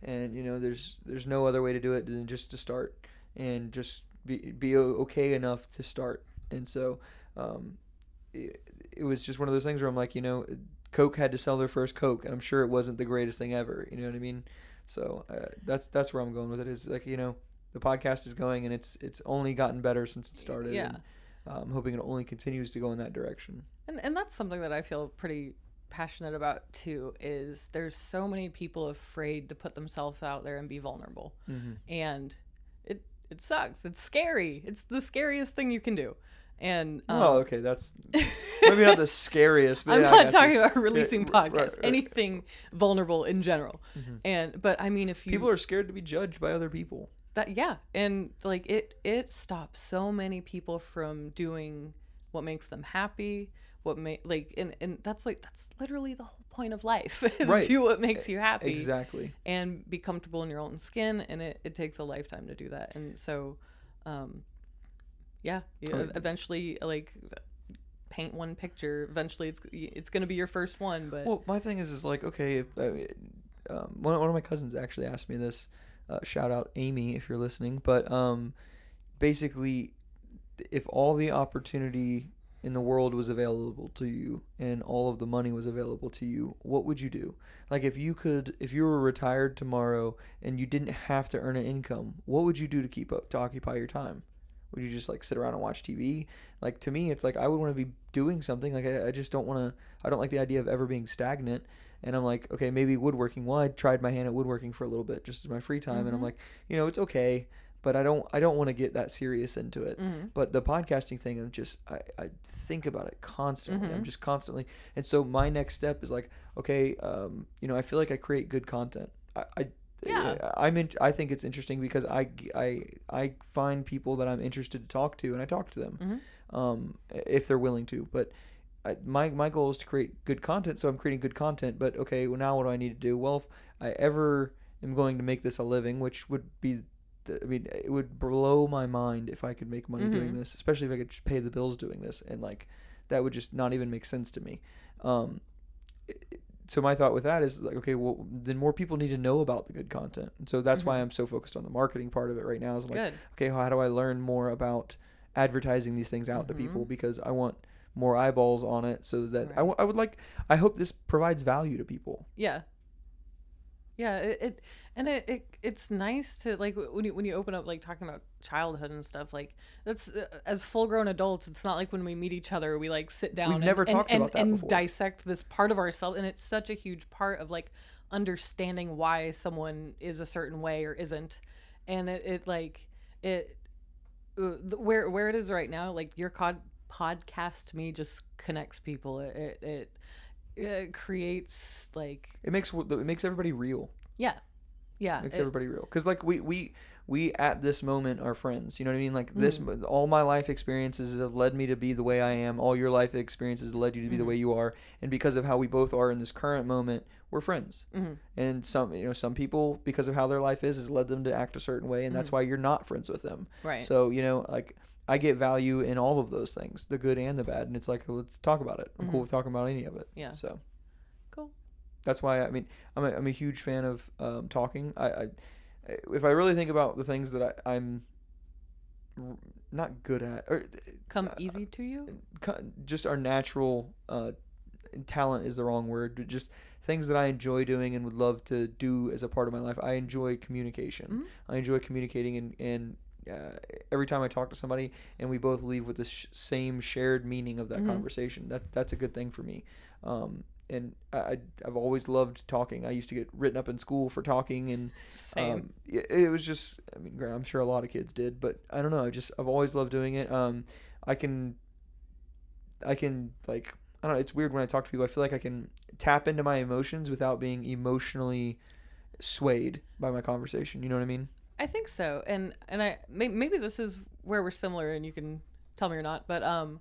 and you know, there's there's no other way to do it than just to start and just be be okay enough to start. And so, um, it, it was just one of those things where I'm like, you know, Coke had to sell their first Coke, and I'm sure it wasn't the greatest thing ever. You know what I mean? So uh, that's that's where I'm going with it. Is like you know, the podcast is going, and it's it's only gotten better since it started. Yeah. And, I'm hoping it only continues to go in that direction. And and that's something that I feel pretty passionate about too is there's so many people afraid to put themselves out there and be vulnerable. Mm-hmm. And it it sucks. It's scary. It's the scariest thing you can do. And um, oh, okay, that's maybe not the scariest. But I'm yeah, not talking you. about releasing right, right, podcasts, right. anything vulnerable in general. Mhm. And but I mean if you People are scared to be judged by other people. that yeah and like it it stops so many people from doing what makes them happy what make like and and that's like that's literally the whole point of life is Right. do what makes you happy Exactly. and be comfortable in your own skin and it, it takes a lifetime to do that and so um yeah you Oh, eventually like paint one picture eventually it's it's gonna be your first one but Well, my thing is, is like, okay, if, um, one, one of my cousins actually asked me this. Uh, shout out Amy if you're listening. But um, basically, if all the opportunity in the world was available to you and all of the money was available to you, what would you do? Like, if you could, if you were retired tomorrow and you didn't have to earn an income, what would you do to keep up to occupy your time? Would you just like sit around and watch TV? Like to me, it's like I would want to be doing something. Like I, I just don't want to. I don't like the idea of ever being stagnant. And I'm like, okay, maybe woodworking. Well, I tried my hand at woodworking for a little bit, just in my free time, and I'm Mhm. like, you know, it's okay, but I don't. I don't want to get that serious into it. Mhm. But the podcasting thing, I'm just. I, I think about it constantly. I'm Mhm. just constantly. And so my next step is like, okay, um, you know, I feel like I create good content. I. I Yeah. I'm in, I think it's interesting because I, I, I find people that I'm interested to talk to and I talk to them Mhm. um, if they're willing to. But I, my my goal is to create good content, so I'm creating good content. But okay, well now what do I need to do? Well, if I ever am going to make this a living, which would be, I mean, it would blow my mind if I could make money doing Mhm. this, especially if I could just pay the bills doing this, and like that would just not even make sense to me. Um, it- so my thought with that is like, okay, well then more people need to know about the good content, and so that's why I'm so focused on the marketing part of it right now. Is I'm like, okay, how do I learn more about advertising these things out to people because I want more eyeballs on it so that I, Right. w- I would like I hope this provides value to people. Yeah. Yeah, it, it and it, it it's nice to like when you when you open up like talking about childhood and stuff like that's uh, as full grown adults it's not like when we meet each other we like sit down and, never and, talked and, about that and before. dissect this part of ourselves and it's such a huge part of like understanding why someone is a certain way or isn't and it, it like it uh, where where it is right now like your cod podcast to me just connects people it it, it it creates like It makes it makes everybody real. yeah. Yeah. It makes it- everybody real because like we we we at this moment are friends. You know what I mean? Like this, all my life experiences have led me to be the way I am. All your life experiences led you to be the Mhm. way you are, and because of how we both are in this current moment, we're friends. hmm And some, you know, some people because of how their life is, has led them to act a certain way, and that's Mhm. why you're not friends with them. Right. So you know, like I get value in all of those things, the good and the bad, and it's like let's talk about it. I'm cool Mhm. with talking about any of it. Yeah. So cool. that's why I mean I'm a, I'm a huge fan of um, talking. I, I if I really think about the things that I, I'm not good at or Come uh, easy to you. just our natural uh, talent is the wrong word just things that i enjoy doing and would love to do as a part of my life i enjoy communication Mhm. i enjoy communicating and, and uh, every time i talk to somebody and we both leave with the sh- same shared meaning of that Mhm. conversation that that's a good thing for me um, and I, I've always loved talking. I used to get written up in school for talking, and um, it, it was just. I mean, I'm sure a lot of kids did, but I don't know. I just I've always loved doing it. Um, I can. I can like I don't know. It's weird when I talk to people. I feel like I can tap into my emotions without being emotionally swayed by my conversation. You know what I mean? I think so, and and I may, maybe this is where we're similar, and you can tell me or not. But um,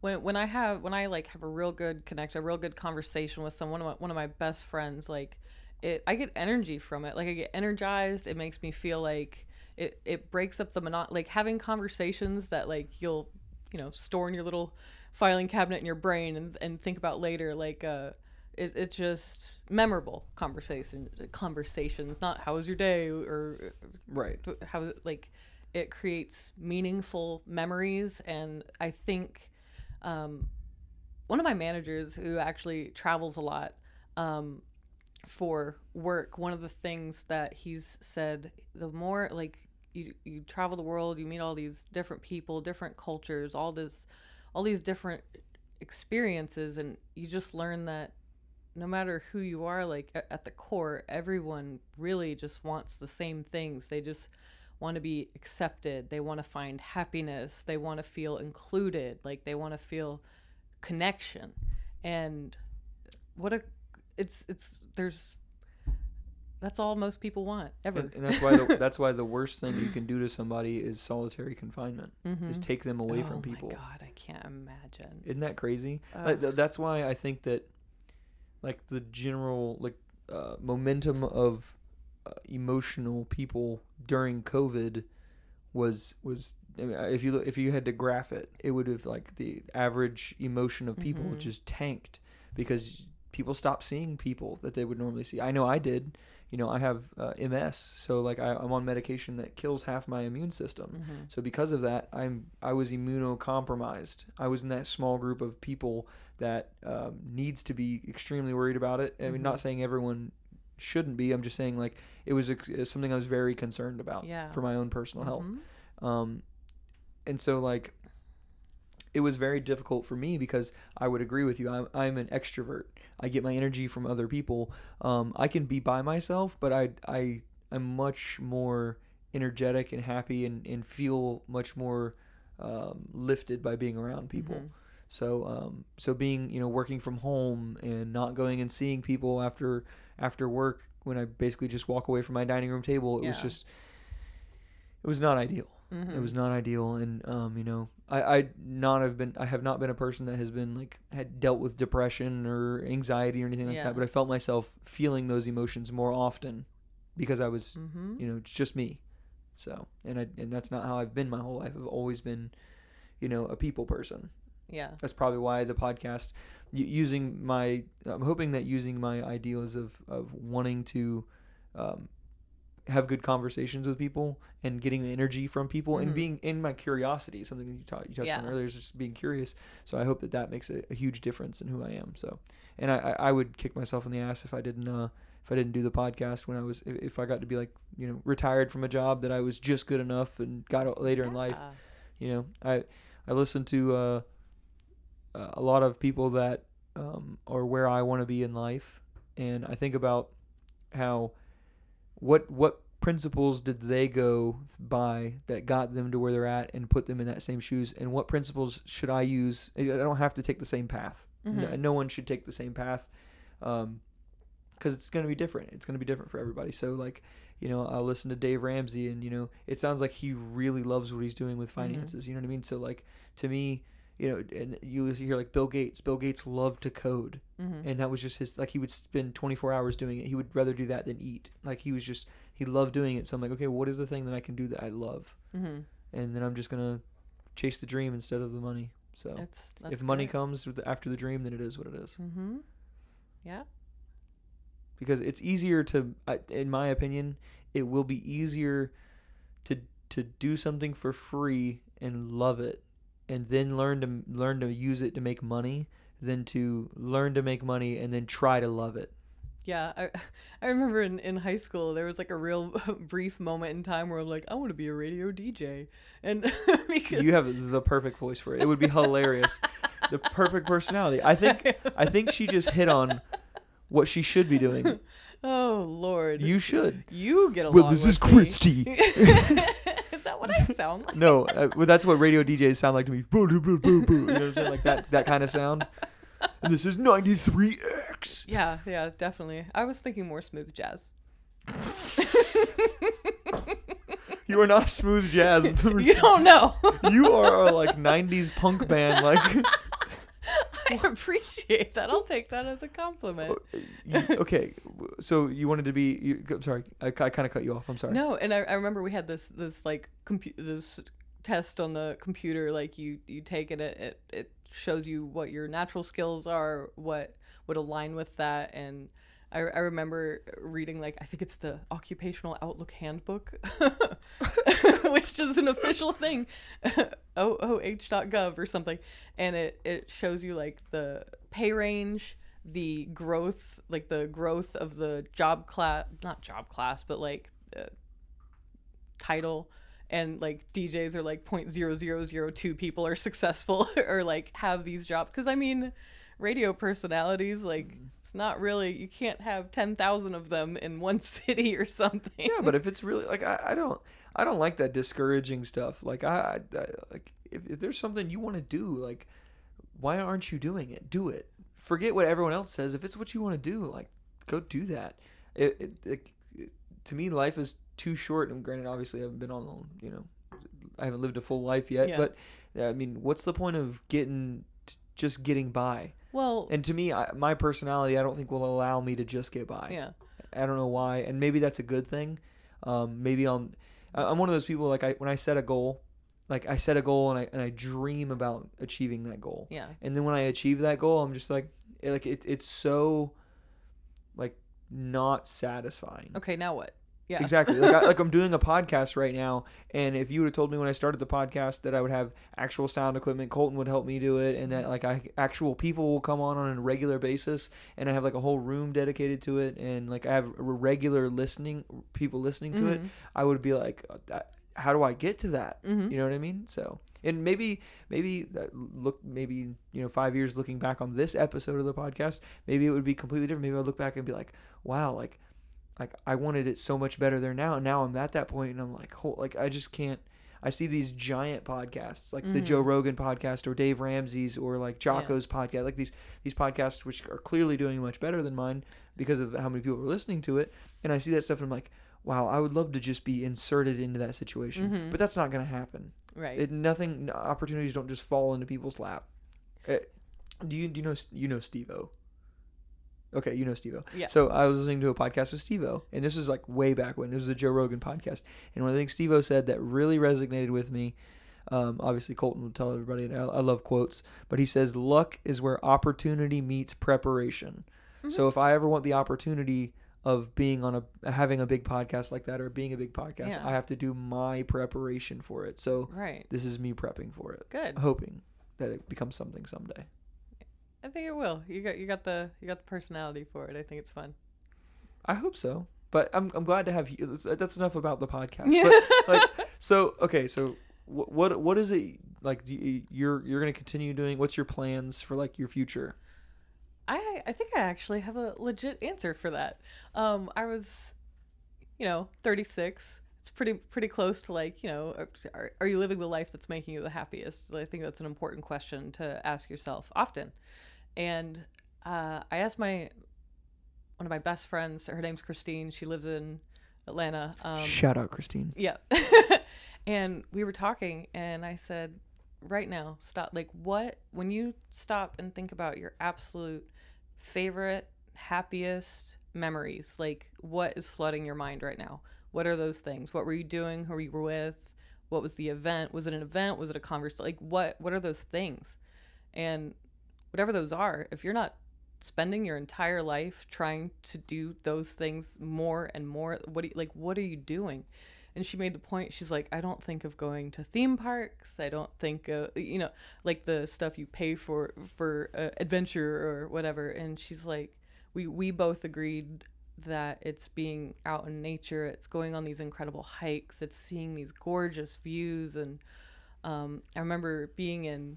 when when I have when I like have a real good connection, a real good conversation with someone, one of my, one of my best friends, like it, I get energy from it. Like I get energized. It makes me feel like it it breaks up the monot like having conversations that like you'll you know store in your little filing cabinet in your brain and and think about later. Like uh, it, it's just memorable conversation conversations, not how was your day or Right. how like it creates meaningful memories and i think um, one of my managers who actually travels a lot um, for work one of the things that he's said the more like you, you travel the world you meet all these different people different cultures all this all these different experiences and you just learn that no matter who you are like at the core everyone really just wants the same things they just want to be accepted they want to find happiness they want to feel included like they want to feel connection and what a it's it's there's that's all most people want ever And, and that's why the, that's why the worst thing you can do to somebody is solitary confinement. Is Mhm. take them away oh from people. my god i can't imagine Isn't that crazy? Th- that's why I think that, like the general like uh, momentum of uh, emotional people during COVID was was. I mean, if you look, if you had to graph it, it would have like the average emotion of people Mhm. just tanked because people stopped seeing people that they would normally see. I know I did. You know, I have uh, MS, so like I, I'm on medication that kills half my immune system. Mhm. So because of that, I'm I was immunocompromised. I was in that small group of people that um, needs to be extremely worried about it. I mean, not Mhm. saying everyone shouldn't be. I'm just saying like it was ex- uh, something I was very concerned about Yeah. for my own personal health. Mhm. Um, and so like it was very difficult for me because I would agree with you. I'm, I'm an extrovert. I get my energy from other people. Um, I can be by myself, but I I I'm much more energetic and happy and, and feel much more um, lifted by being around people. Mhm. So um, so being you know working from home and not going and seeing people after after work when I basically just walk away from my dining room table, it was just it was not ideal. It Mhm. was not ideal, and um, you know, I I not have been I have not been a person that has been like had dealt with depression or anxiety or anything like Yeah. that. But I felt myself feeling those emotions more often because I was Mhm. you know it's just me. So and I and that's not how I've been my whole life. I've always been, you know, a people person. Yeah That's probably why the podcast, using my, I'm hoping that using my ideas of of wanting to, um, have good conversations with people and getting the energy from people and Mhm. being in my curiosity, something that you, taught, you touched on earlier, is just being curious. So I hope that that makes a, a huge difference in who I am. So, and I, I I would kick myself in the ass if I didn't, uh, if I didn't do the podcast when I was, if, if I got to be like, you know, retired from a job that I was just good enough and got later in life Yeah. you know i i listened to uh, uh, a lot of people that um, are where i want to be in life. And i think about how what what principles did they go by that got them to where they're at and put them in that same shoes? And what principles should i use? I I don't have to take the same path. No, Mhm. no one should take the same path um because it's going to be different. It's going to be different for everybody. So like you know, I'll listen to Dave Ramsey, and you know, it sounds like he really loves what he's doing with finances. You know what I mean? So like to me, you know, and you hear like Bill Gates. Bill Gates loved to code, Mm-hmm. and that was just his. Like he would spend 24 hours doing it. He would rather do that than eat. Like he was just he loved doing it. So I'm like, okay, what is the thing that I can do that I love? Mm-hmm. And then I'm just gonna chase the dream instead of the money. So That's, that's if money great. comes after the dream, then it is what it is. Mm-hmm. Yeah. because it's easier to in my opinion it will be easier to to do something for free and love it and then learn to learn to use it to make money than to learn to make money and then try to love it. Yeah, I I remember in, in high school there was like a real brief moment in time where I'm like, I want to be a radio DJ, and because you have the perfect voice for it. It would be hilarious. The perfect personality. I think i think she just hit on what she should be doing. Oh lord, you should. You get along. well this is christy. is that what I sound like? no uh, well, that's what radio djs sound like to me Boo, boo, boo, boo, boo. you know what i'm saying like that that kind of sound and this is 93x Yeah, yeah, definitely. I was thinking more smooth jazz. you are not a smooth jazz you don't know. you are a like 90s punk band like I appreciate that. I'll take that as a compliment. okay so you wanted to be you, i'm sorry i, I kind of cut you off i'm sorry No, and I, I remember we had this this like compu- this test on the computer. Like you you take it, it it shows you what your natural skills are, what would align with that, and I, I remember reading like I think it's the Occupational Outlook Handbook, which is an official thing, ooh.gov or something, and it it shows you like the pay range, the growth, like the growth of the job class, not job class, but like uh, title. And like DJs are like 0.0002 people are successful or like have these jobs. Cuz I mean radio personalities like it's not really you can't have 10,000 of them in one city or something. yeah but if it's really like i, I don't i don't like that discouraging stuff. Like i, I I- like if, if there's something you want to do like why aren't you doing it? Do it forget what everyone else says if it's what you want to do like go do that it, it, it, it- to me life is too short and granted obviously i haven't been on you know i haven't lived a full life yet Yeah. but i mean what's the point of getting just getting by well, and to me I, my personality i don't think will allow me to just get by yeah. I don't know why, and maybe that's a good thing. Um, maybe I'm I'm one of those people like I when I set a goal, like I set a goal and I and I dream about achieving that goal, Yeah. and then when I achieve that goal, I'm just like it, like it, it's so like not satisfying. Okay, now what? Yeah. Exactly. Like, I, like I'm doing a podcast right now, and if you would have told me when I started the podcast that I would have actual sound equipment, Colton would help me do it, and that like I actual people will come on on a regular basis, and I have like a whole room dedicated to it, and like I have regular listening people listening to it, Mhm. I would be like, uh, how do I get to that? Mhm. You know what I mean? So, and maybe, maybe that look, maybe you know, five years looking back on this episode of the podcast, maybe it would be completely different. Maybe I'll look back and be like, wow, like, like I wanted it so much better there now. And now I'm at that point, and I'm like, whole, like I just can't. I see these giant podcasts like the Joe Rogan podcast or Dave Ramsey's or like Jocko's podcast, like these these podcasts which are clearly doing much better than mine because of how many people are listening to it. And I see that stuff, and I'm like, wow, I would love to just be inserted into that situation, Mhm. but that's not going to happen. Right. It, nothing opportunities don't just fall into people's lap. Uh, do you do you know you know Steve-O? Okay, you know Steve-O. Yeah. So I was listening to a podcast with Steve-O, and this was like way back when it was a Joe Rogan podcast. And one of the things Steve-O said that really resonated with me, um, obviously Colton will tell everybody, and I, I love quotes, but he says, "Luck is where opportunity meets preparation." So if I ever want the opportunity of being on a having a big podcast like that or being a big podcast, Yeah. I have to do my preparation for it. So right. this is me prepping for it, Good. hoping that it becomes something someday. I think it will. You got you got the you got the personality for it. I think it's fun. I hope so. But I'm, I'm glad to have you. that's- enough about the podcast. But like, so okay, so what what what is it like? Do you, you're you're gonna continue doing? What's your plans for like your future? I I think I actually have a legit answer for that. Um, I was, you know, 36. It's pretty pretty close to like you know, are, are you living the life that's making you the happiest? I think that's an important question to ask yourself often. And uh, I asked my one of my best friends. Her name's Christine. She lives in Atlanta. Um, Shout out, Christine. yeah. and we were talking, and I said, right now, stop. Like, what, when you stop and think about your absolute favorite, happiest memories, like, what is flooding your mind right now? What are those things? What were you doing? Who were you with? What was the event? Was it an event? Was it a conversation? Like, what, what are those things? And whatever those are, if you're not spending your entire life trying to do those things more and more, what do you, like, what are you doing? And she made the point she's like i don't think of going to theme parks. I don't think of you know like the stuff you pay for for uh, adventure or whatever. And she's like we we both agreed that it's being out in nature. It's going on these incredible hikes. It's seeing these gorgeous views. And um, i remember being in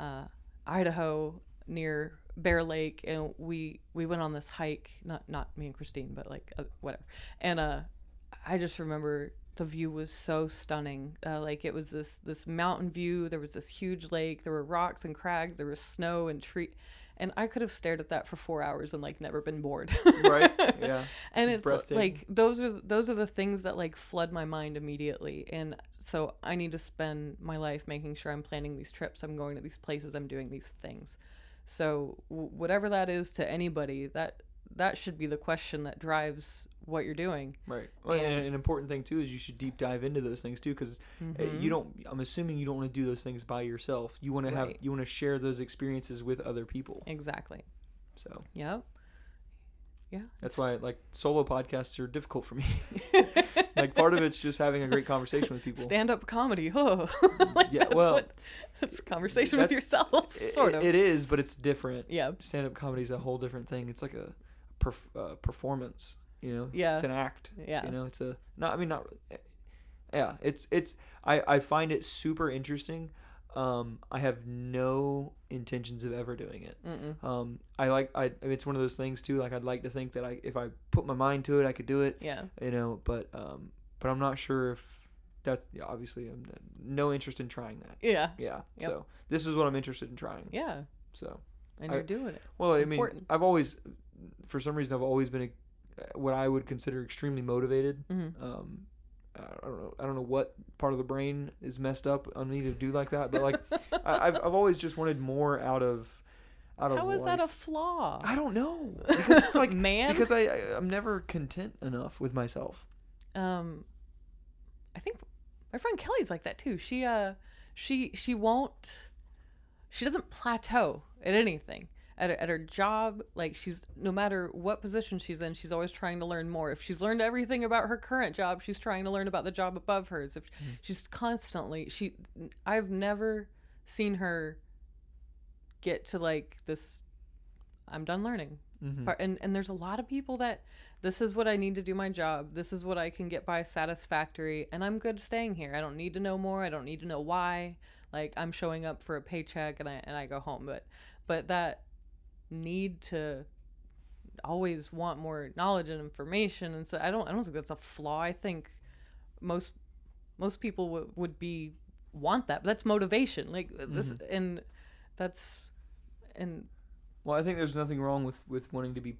uh, idaho near bear lake and we we went on this hike not not me and christine but like uh, whatever. And uh i just remember the view was so stunning. Uh, like it was this this mountain view. There was this huge lake. There were rocks and crags. There was snow and tree, and I could have stared at that for four hours and like never been bored. Right, yeah. and It's it's, like those are those are the things that like flood my mind immediately. And so I need to spend my life making sure I'm planning these trips. I'm going to these places. I'm doing these things. So w- whatever that is to anybody, that that should be the question that drives what you're doing. Right. Well, and And- an important thing too is you should deep dive into those things too, because Mhm. you don't. I'm assuming you don't want to do those things by yourself. You want to have. You want to share those experiences with other people. Exactly. So Yep. Yeah. that's why like solo podcasts are difficult for me. like part of it's just having a great conversation with people. Stand up comedy. Oh. like Yeah, that's well, what it's conversation with that's- yourself. It- sort of. It is, but it's different. yeah. Stand up comedy is a whole different thing. It's like a perf- uh, performance. You know. Yeah. It's an act. Yeah. You know. It's a. Not. I mean. Not. Yeah. It's. It's. I. I find it super interesting. Um. I have no intentions of ever doing it. Mm-mm. Um. I like. I. It's one of those things too. Like I'd like to think that I, if I put my mind to it, I could do it. Yeah. You know. But. Um. But I'm not sure if. That's yeah, obviously I'm no interest in trying that. Yeah. Yeah. Yep. So this is what I'm interested in trying. Yeah. So. And I- you're doing it. Well, It's I mean, important. I've always, for some reason, I've always been a, what I would consider extremely motivated. Mm-hmm. Um, I don't know. I don't know what part of the brain is messed up on me to do like that, but like, I, I've I've always just wanted more out of, out of. How is that a flaw? I don't know because it's like man. because I, I I'm never content enough with myself. um, I think my friend Kelly's like that too. She uh, she she won't. She doesn't plateau at anything. At, her- at her job, like she's no matter what position she's in, she's always trying to learn more. If she's learned everything about her current job, she's trying to learn about the job above hers. If she's constantly she, I've never seen her get to like this. I'm done learning. Mm-hmm. And and there's a lot of people that this is what I need to do my job. This is what I can get by satisfactory, and I'm good staying here. I don't need to know more. I don't need to know why. Like I'm showing up for a paycheck and I and I go home. But but that need to always want more knowledge and information, and so I don't I don't think that's a flaw. I think most most people would would be want that, but that's motivation. Like this and that's and Well, I think there's nothing wrong with with wanting to be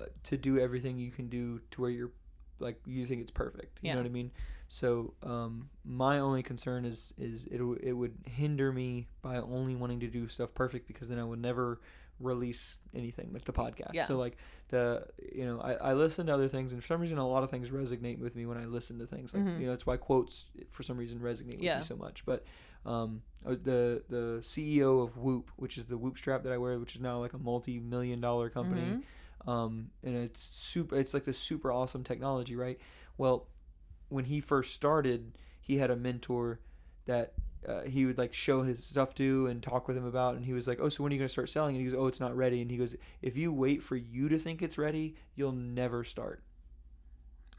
uh, to do everything you can do to where you're like you think it's perfect. You Yeah. know what I mean? So, um, my only concern is is it it would hinder me by only wanting to do stuff perfect because then I would never release anything like the podcast. Yeah. So like the you know I, I listen to other things and for some reason a lot of things resonate with me when I listen to things like Mhm. you know it's why quotes for some reason resonate with me so much. But um, uh, the the CEO of Whoop, which is the Whoop strap that I wear, which is now like a multi million dollar company Mhm. um, and it's super it's like this super awesome technology right well when he first started he had a mentor that uh, he would like show his stuff to and talk with him about and he was like oh so when are you going to start selling and he goes oh it's not ready and he goes if you wait for you to think it's ready you'll never start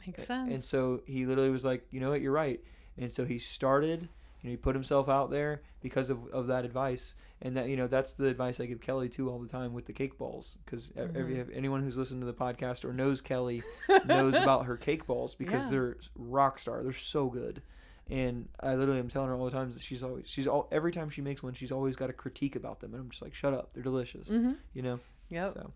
makes sense. and so he literally was like, you know what, you're right. And so he started, you know, he put himself out there because of, of that advice. And that, you know, that's the advice I give Kelly too all the time with the cake balls. Because every Mhm. anyone who's listened to the podcast or knows Kelly knows about her cake balls because Yeah. they're rock star. They're so good. And I literally am telling her all the time that she's always, she's all, every time she makes one, she's always got a critique about them. And I'm just like, shut up. They're delicious. Mhm. You know? Yep. So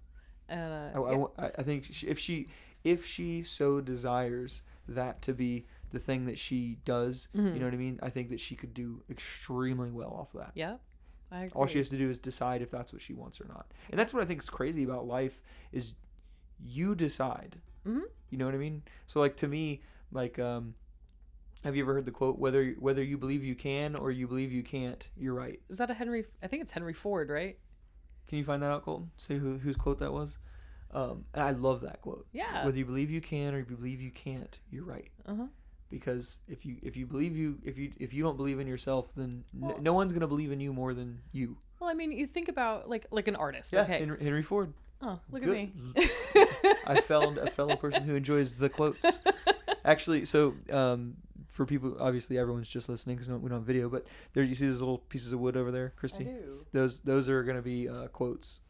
And I, uh, I yeah. I, I think she, if she if she so desires that to be the thing that she does, Mhm. you know what I mean? I think that she could do extremely well off of that. Yeah. I agree. All she has to do is decide if that's what she wants or not. And that's what I think is crazy about life is you decide. Mhm. You know what I mean? So like to me, like um have you ever heard the quote whether whether you believe you can or you believe you can't, you're right. Is that a Henry? I think it's Henry Ford, right? Can you find that out, Colton? Say who whose quote that was? Um, and I love that quote. Yeah. Whether you believe you can or you believe you can't, you're right. Uh huh. Because if you if you believe you if you if you don't believe in yourself, then n- no one's gonna believe in you more than you. Well, I mean, you think about like like an artist. Yeah, okay. Henry, Henry Ford. oh, look Good. at me. I found a fellow person who enjoys the quotes. Actually, so um, for people, obviously everyone's just listening because we don't have video. But there, you see those little pieces of wood over there, I Christy. do. Those those are gonna be uh, quotes.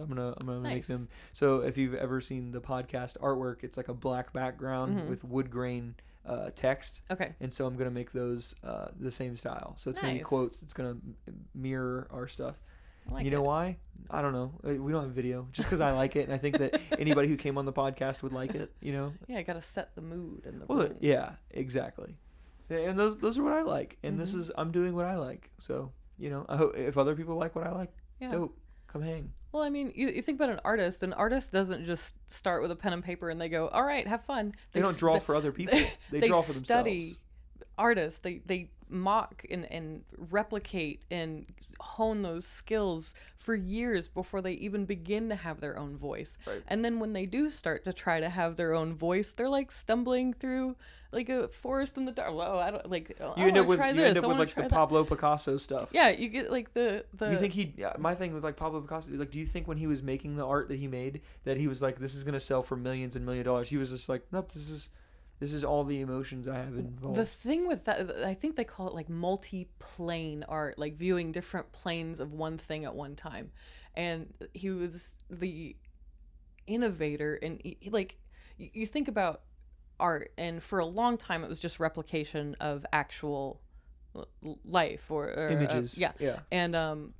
I'm gonna I'm gonna make them. So if you've ever seen the podcast artwork, it's like a black background Mhm. with wood grain uh, text, Okay. and so I'm gonna make those uh, the same style. So it's gonna be quotes. It's gonna mirror our stuff. Like you know it. why? I don't know. Uh, We don't have video, just because I like it, and I think that anybody who came on the podcast would like it. You know. Yeah, I gotta set the mood and the. Well, room. yeah, exactly. Yeah, And those those are what I like, and this Mhm. is I'm doing what I like. So you know, I hope if other people like what I like, Yeah. dope. Come hang. Well, I mean, you, you think about an artist. An artist doesn't just start with a pen and paper and they go, "All right, have fun." They, don't draw they- for other people. They, draw for study themselves. Artists. They they mock and and replicate and hone those skills for years before they even begin to have their own voice. Right. And then when they do start to try to have their own voice, they're like stumbling through like a forest in the dark. Whoa, I don't like. oh, You I end up with you this. end up with like the that. Pablo Picasso stuff. Yeah, you get like the the. You think he? Yeah, my thing with like Pablo Picasso, like, do you think when he was making the art that he made, that he was like, this is gonna sell for millions and million dollars? He was just like, nope, this is, this is all the emotions I have involved. The thing with that, I think they call it like multi-plane art, like viewing different planes of one thing at one time. And he was the innovator, and he, like you, think about art, and for a long time it was just replication of actual life or, or uh, Images. yeah, Yeah. and um,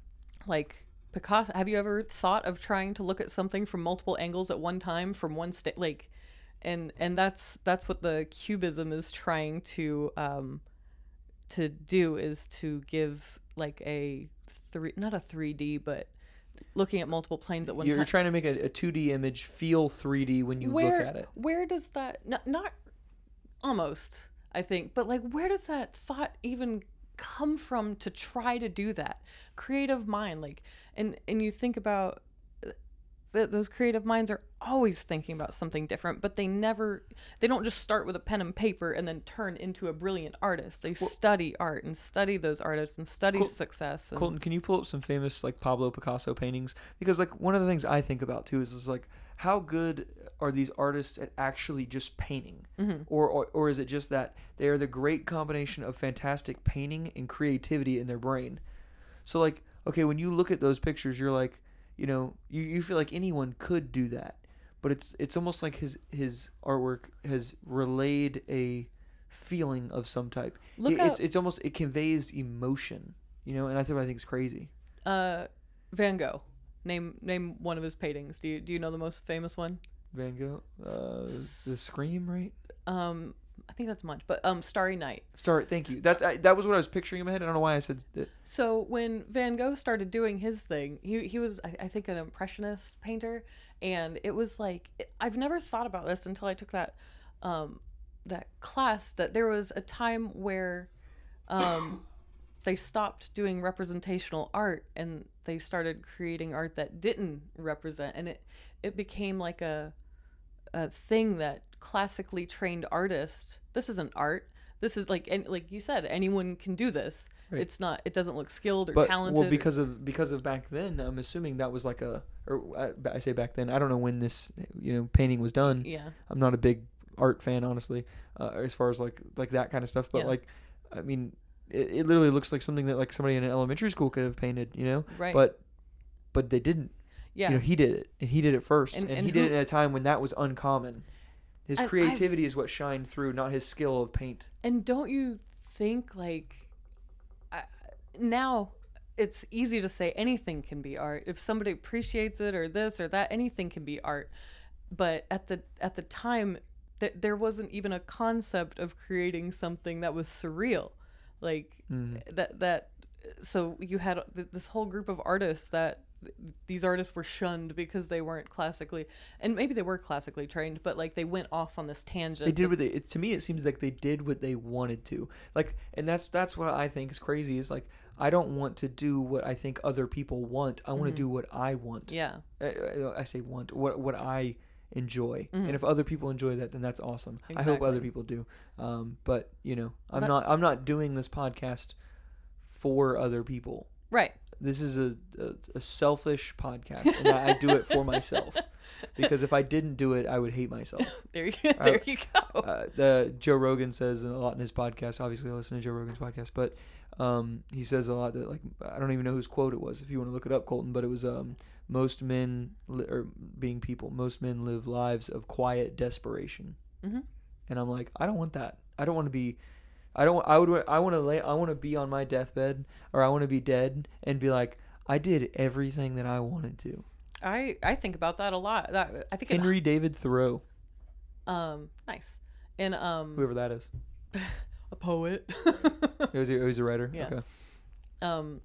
like Picasso. Have you ever thought of trying to look at something from multiple angles at one time from one state? Like, and and that's that's what the cubism is trying to um to do is to give like a three not a 3D but looking at multiple planes at one You're, you're time. trying to make a, a 2D image feel 3D when you where look at it. where does that not, not almost I think but like where does that thought even come from to try to do that creative mind like and and you think about th- those creative minds are always thinking about something different but they never they don't just start with a pen and paper and then turn into a brilliant artist they study art and study those artists and study Col- success and, Colton, can you pull up some famous like Pablo Picasso paintings? Because like one of the things I think about too is, is like how good are these artists at actually just painting, Mhm. or, or or is it just that they are the great combination of fantastic painting and creativity in their brain? So like okay, when you look at those pictures, you're like, you know, you, you feel like anyone could do that, but it's it's almost like his his artwork has relayed a feeling of some type. Look It- it's it's almost it conveys emotion, you know, and I think I think is crazy. uh Van Gogh name name one of his paintings do you do you know the most famous one Van Gogh, uh, the Scream, right? um I think that's much but um Starry Night Start. Thank you. That's I, that was what I was picturing in my head. I don't know why I said that. So when Van Gogh started doing his thing, he he was I, I think an impressionist painter, and it was like I've never thought about this until I took that um, that class. That there was a time where um, they stopped doing representational art and they started creating art that didn't represent, and it it became like a a thing that classically trained artists. This isn't art. This is like and like you said, anyone can do this. Right. It's not. It doesn't look skilled or But talented. well, or- because of because of back then, I'm assuming that was like a or I, I say back then. I don't know when this you know painting was done. yeah, I'm not a big art fan, honestly, uh, as far as like like that kind of stuff. But Yeah. like, I mean, it, it literally looks like something that like somebody in an elementary school could have painted, you know. right. But but they didn't. yeah, You know, he did it, and he did it first, And- and, and he did it at a time when that was uncommon. His I- creativity is what shined through, not his skill of paint. and don't you think like I, now it's easy to say anything can be art if somebody appreciates it or this or that anything can be art but at the at the time th- there wasn't even a concept of creating something that was surreal like Mhm. that that so you had th- this whole group of artists that th- these artists were shunned because they weren't classically and maybe they were classically trained but like they went off on this tangent They did what they. It, to me, it seems like they did what they wanted to. Like, and that's that's what I think is crazy. Is like I don't want to do what I think other people want. I want to do what I want. Mm-hmm. yeah I, I- say want what what I enjoy, Mhm. and if other people enjoy that, then that's awesome. I hope other people do. Um, but you know, I'm that- not I'm not doing this podcast for other people. right This is a a, a selfish podcast, and I, I do it for myself. Because if I didn't do it, I would hate myself. there you there you go Uh, the Joe Rogan says a lot in his podcast. Obviously, I listen to Joe Rogan's podcast, but um, he says a lot that like I don't even know whose quote it was. If you want to look it up, Colton, but it was um, most men li- or being people, most men live lives of quiet desperation. Mhm. And I'm like, I don't want that. I don't want to be. I don't. I would. I want to lay. I want to be on my deathbed, or I want to be dead and be like, I did everything that I wanted to. i i think about that a lot that i think it, Henry David Thoreau, um nice and um whoever that is. a poet It was. A, it was a writer. Yeah. Okay. um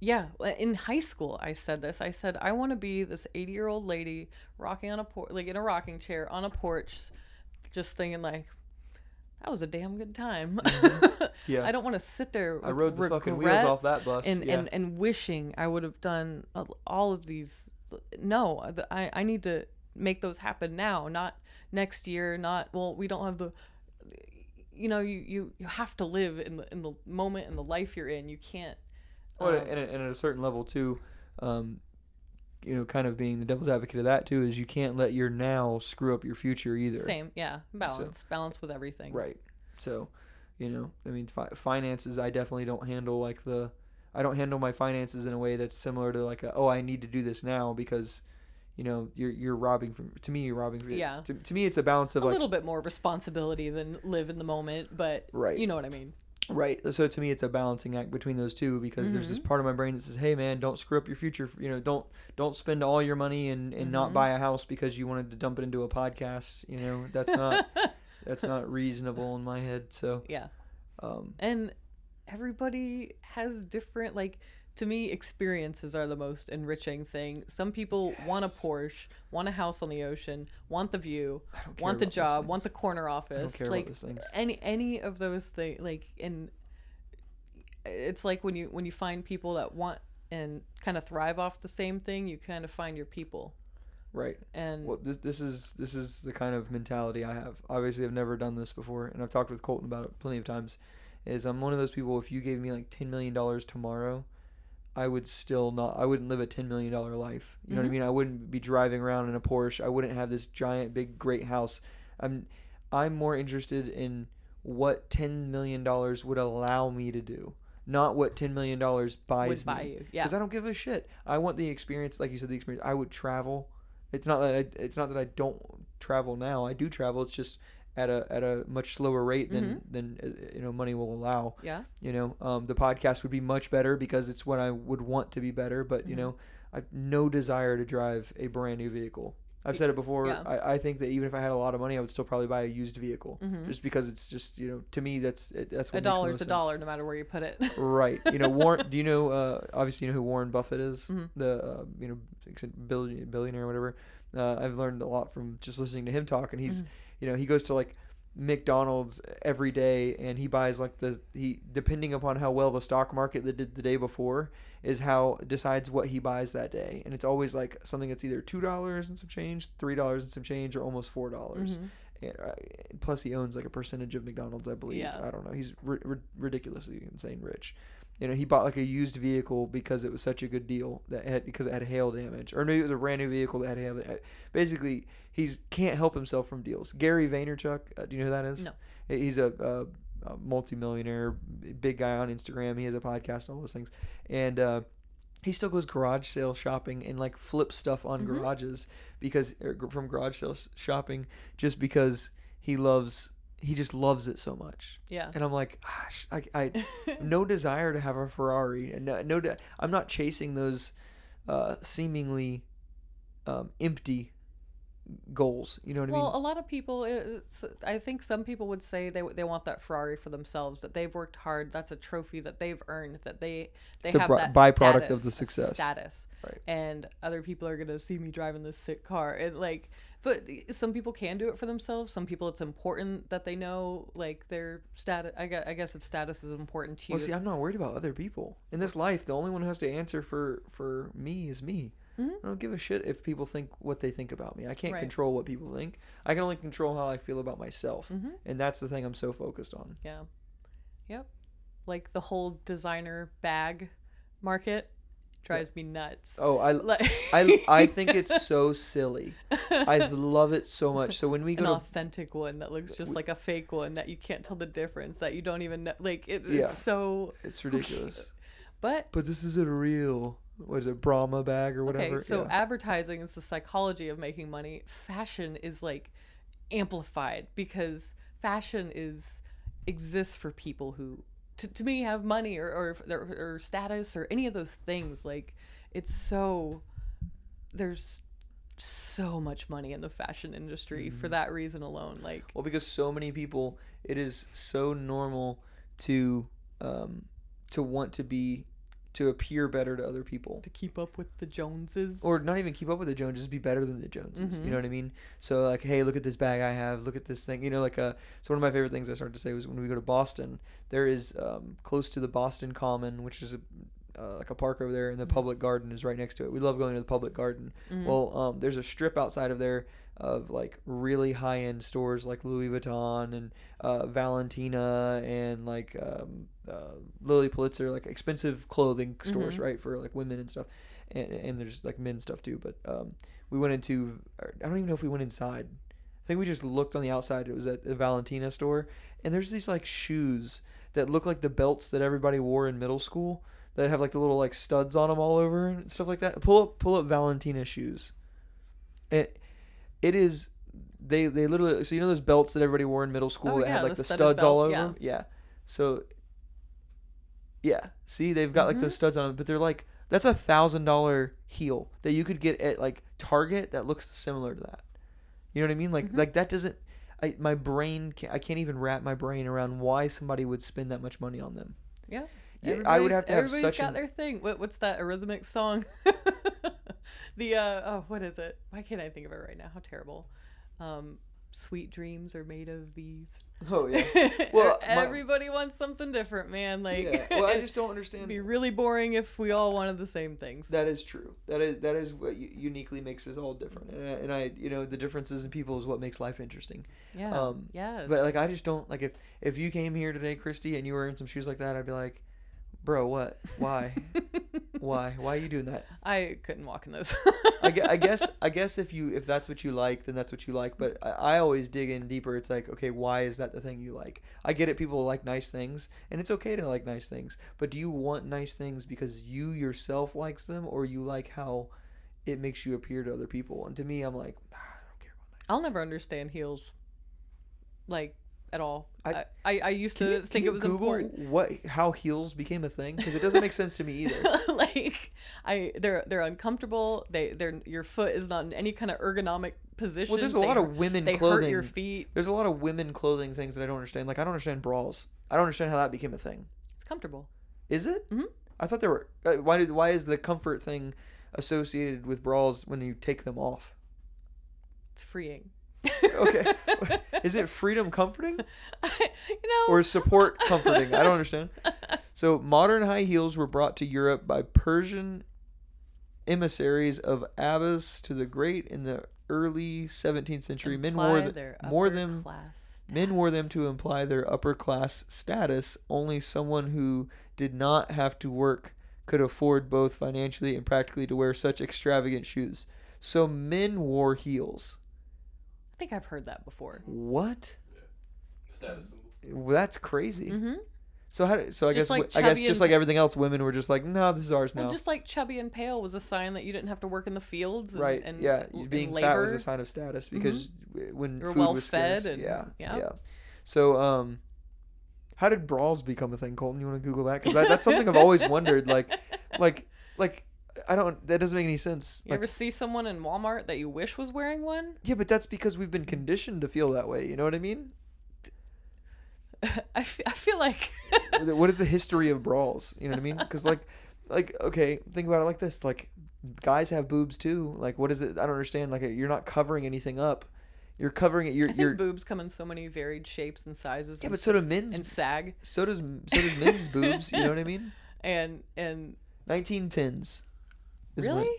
yeah in high school i said this i said i want to be this 80 year old lady rocking on a porch like in a rocking chair on a porch just thinking like that was a damn good time Yeah. i don't want to sit there I rode the fucking wheels off that bus. and, yeah. and and wishing i would have done all of these no i i need to make those happen now not next year not well we don't have the you know you you, you have to live in the in the moment and the life you're in you can't Well, um, and, at- and at a certain level too, um, you know, kind of being the devil's advocate of that too is you can't let your now screw up your future either. same yeah balance balance with everything Right. So, you know, I mean, fi- finances. I definitely don't handle like the. I don't handle my finances in a way that's similar to like a, oh I need to do this now because, you know, you're you're robbing from to me you're robbing from Yeah. To, to me it's a balance of a like little bit more responsibility than live in the moment but Right. you know what i mean Right. So to me, it's a balancing act between those two because there's this Mm-hmm. part of my brain that says, "Hey, man, don't screw up your future. You know, don't don't spend all your money and, and Mm-hmm. not buy a house because you wanted to dump it into a podcast. You know, that's not that's not reasonable in my head. So, yeah um, and everybody has different like to me experiences are the most enriching thing some people want a porsche want a house on the ocean want the view I don't care want the job want the corner office care about like those things. any any of those things like and it's like when you when you find people that want and kind of thrive off the same thing you kind of find your people right. and Well, this this is this is the kind of mentality I have. Obviously, I've never done this before, and I've talked with Colton about it plenty of times. Is I'm one of those people. If you gave me like ten million dollars tomorrow, I would still not. I wouldn't live a ten million dollar life. You know what I Mhm. mean? I wouldn't be driving around in a Porsche. I wouldn't have this giant, big, great house. I'm I'm more interested in what ten million dollars would allow me to do, not what ten million dollars buys buy me you yeah because I don't give a shit. I want the experience, like you said, the experience. I would travel. It's not that I, it's not that I don't travel now. I do travel. It's just at a at a much slower rate than Mm-hmm. than uh, you know money will allow. yeah You know, um, the podcast would be much better because it's what I would want to be better. But Mm-hmm. you know, I've no desire to drive a brand new vehicle. I've said it before. Yeah. I, I think that even if I had a lot of money, I would still probably buy a used vehicle, Mhm. just because it's just you know to me that's it, that's what a dollar's a sense. dollar no matter where you put it Right. You know, Warren. do you know? Uh, obviously, you know who Warren Buffett is. Mhm. The uh, you know billion, billionaire or whatever. Uh, I've learned a lot from just listening to him talk, and he's, you know, he goes to like McDonald's every day, and he buys like the he depending upon how well the stock market that did the day before is how decides what he buys that day, and it's always like something that's either two dollars and some change, three dollars and some change, or almost four dollars. Mhm. Uh, plus, he owns like a percentage of McDonald's, I believe. Yeah. I don't know. He's ri- ri- ridiculously insane rich. You know, he bought like a used vehicle because it was such a good deal that had because it had hail damage, or maybe it was a brand new vehicle that had hail. Basically, he's can't help himself from deals. Gary Vaynerchuk, uh, do you know who that is? No. He's a, a, a multimillionaire, big guy on Instagram. He has a podcast, all those things, and uh, he still goes garage sale shopping and like flips stuff on Mhm. garages because er, from garage sale shopping just because he loves he just loves it so much yeah and i'm like gosh i, I no desire to have a ferrari and no, no de- i'm not chasing those uh, seemingly um, empty goals. You know what I mean? Well, a lot of people, it's, I think some people would say they they want that Ferrari for themselves. That they've worked hard. That's a trophy that they've earned. That they they It's a have bri- that byproduct of the success. Status. Right. And other people are gonna see me driving this sick car, and like, but some people can do it for themselves. Some people, it's important that they know like their status. I guess, I guess if status is important to you, Well, see, I'm not worried about other people in this life. The only one who has to answer for for me is me. Mhm. I don't give a shit if people think what they think about me. I can't Right. control what people think. I can only control how I feel about myself, Mhm. and that's the thing I'm so focused on. yeah, yep. Like the whole designer bag market drives me nuts. Oh, I I I think it's so silly. I love it so much. So when we an go to authentic one that looks just like a fake one that you can't tell the difference that you don't even know like it, it's Yeah. so it's ridiculous. but but this isn't a real what is it Brahmin bag or whatever. okay so yeah. advertising is the psychology of making money fashion is like amplified because fashion is exists for people who to, to me have money or, or or or status or any of those things like it's so there's so much money in the fashion industry for that reason alone like Well, because so many people, it is so normal to um, to want to be to appear better to other people, to keep up with the Joneses. or not even keep up with the Joneses, be better than the Joneses. You know what I mean? So like, hey, look at this bag I have. Look at this thing. You know, like uh, so one of my favorite things I started to say was when we go to Boston, there is um, close to the Boston Common, which is a uh, like a park over there, and the public garden is right next to it. We love going to the public garden. Well, um, there's a strip outside of there of like really high end stores like Louis Vuitton and uh, Valentino and like um, uh, Lilly Pulitzer, like expensive clothing stores, right, for like women and stuff. And, and there's like men stuff too. But um, we went into, I don't even know if we went inside. I think we just looked on the outside. It was at the Valentino store, and there's these like shoes that look like the belts that everybody wore in middle school that have like the little like studs on them all over and stuff like that. Pull up, pull up Valentino shoes. It, it is. They they literally so you know those belts that everybody wore in middle school Oh, that yeah, had like the the, studs all over yeah. Yeah. So. Yeah. See, they've got like Mm-hmm. those studs on them, but they're like that's a thousand dollar heel that you could get at like Target that looks similar to that. You know what I mean? Like Mm-hmm. like that doesn't. I my brain can I can't even wrap my brain around why somebody would spend that much money on them. yeah. Yeah, I would Everybody's- have to have everybody's such got an- their thing. What, what's that Eurythmics song? the uh oh, what is it? Why can't I think of it right now? How terrible. Um, sweet dreams are made of these. Oh yeah. Well, my- everybody wants something different, man. Like, yeah. Well, I just don't understand. it'd be really boring if we all wanted the same things. That is true. That is that is what uniquely makes us all different. And I, and I, you know, the differences in people is what makes life interesting. yeah. Um, yes. But like, I just don't like if if you came here today, Christy, and you were in some shoes like that, I'd be like, bro, what? Why? Why? Why are you doing that? I couldn't walk in those. I, I guess I guess if you if that's what you like, then that's what you like. But I, I always dig in deeper. It's like, okay, why is that the thing you like? I get it. People like nice things, and it's okay to like nice things. But do you want nice things because you yourself likes them, or you like how it makes you appear to other people? And to me, I'm like, "Ah, I don't care about nice. I'll never understand heels, like at all. I- I I, used to you- think it was Google important. what how heels became a thing because it doesn't make sense to me either. like I, they're they're uncomfortable. They they're your foot is not in any kind of ergonomic position. Well, there's a They lot of women They clothing. hurt your feet. There's a lot of women clothing things that I don't understand. Like I don't understand bras. I don't understand how that became a thing. It's comfortable. Is it? Mhm. I thought there were. Uh, why did? Why is the comfort thing associated with bras when you take them off? It's freeing. Okay. is it freedom comforting you know. or support comforting? I don't understand. So modern high heels were brought to Europe by Persian emissaries of Abbas to the Great in the early 17th century. Men wore imply the, their more them. class Men wore them to imply their upper class status. Only someone who did not have to work could afford both financially and practically to wear such extravagant shoes. So men wore heels. I think I've heard that before. What? Status symbol. Well, that's crazy. Mm-hmm. So how? do- So I Just guess like w- I guess chubby just and- like everything else, women were just like, no, this is ours now. Well, just like chubby and pale was a sign that you didn't have to work in the fields. And, right? And, yeah, l- being and fat was labor. Mm-hmm. a sign of status because w when You were food well was fed scarce. and- yeah, yeah. yeah. So um, how did brawls become a thing, Colton? You want to Google that because that, that's something I've always wondered. Like, like, like I don't. That doesn't make any sense. You ever see someone in Walmart that you wish was wearing one? yeah, but that's because we've been conditioned to feel that way. You know what I mean? I, f- I feel like what is the history of brawls? You know what I mean? Because like, like okay, think about it like this: like, guys have boobs too. Like, what is it? I don't understand. Like, you're not covering anything up. You're covering it. You're I think you're. boobs come in so many varied shapes and sizes. Yeah, and, but so do men's. and sag so does so does men's boobs. You know what I mean? and and 1910s. Is when really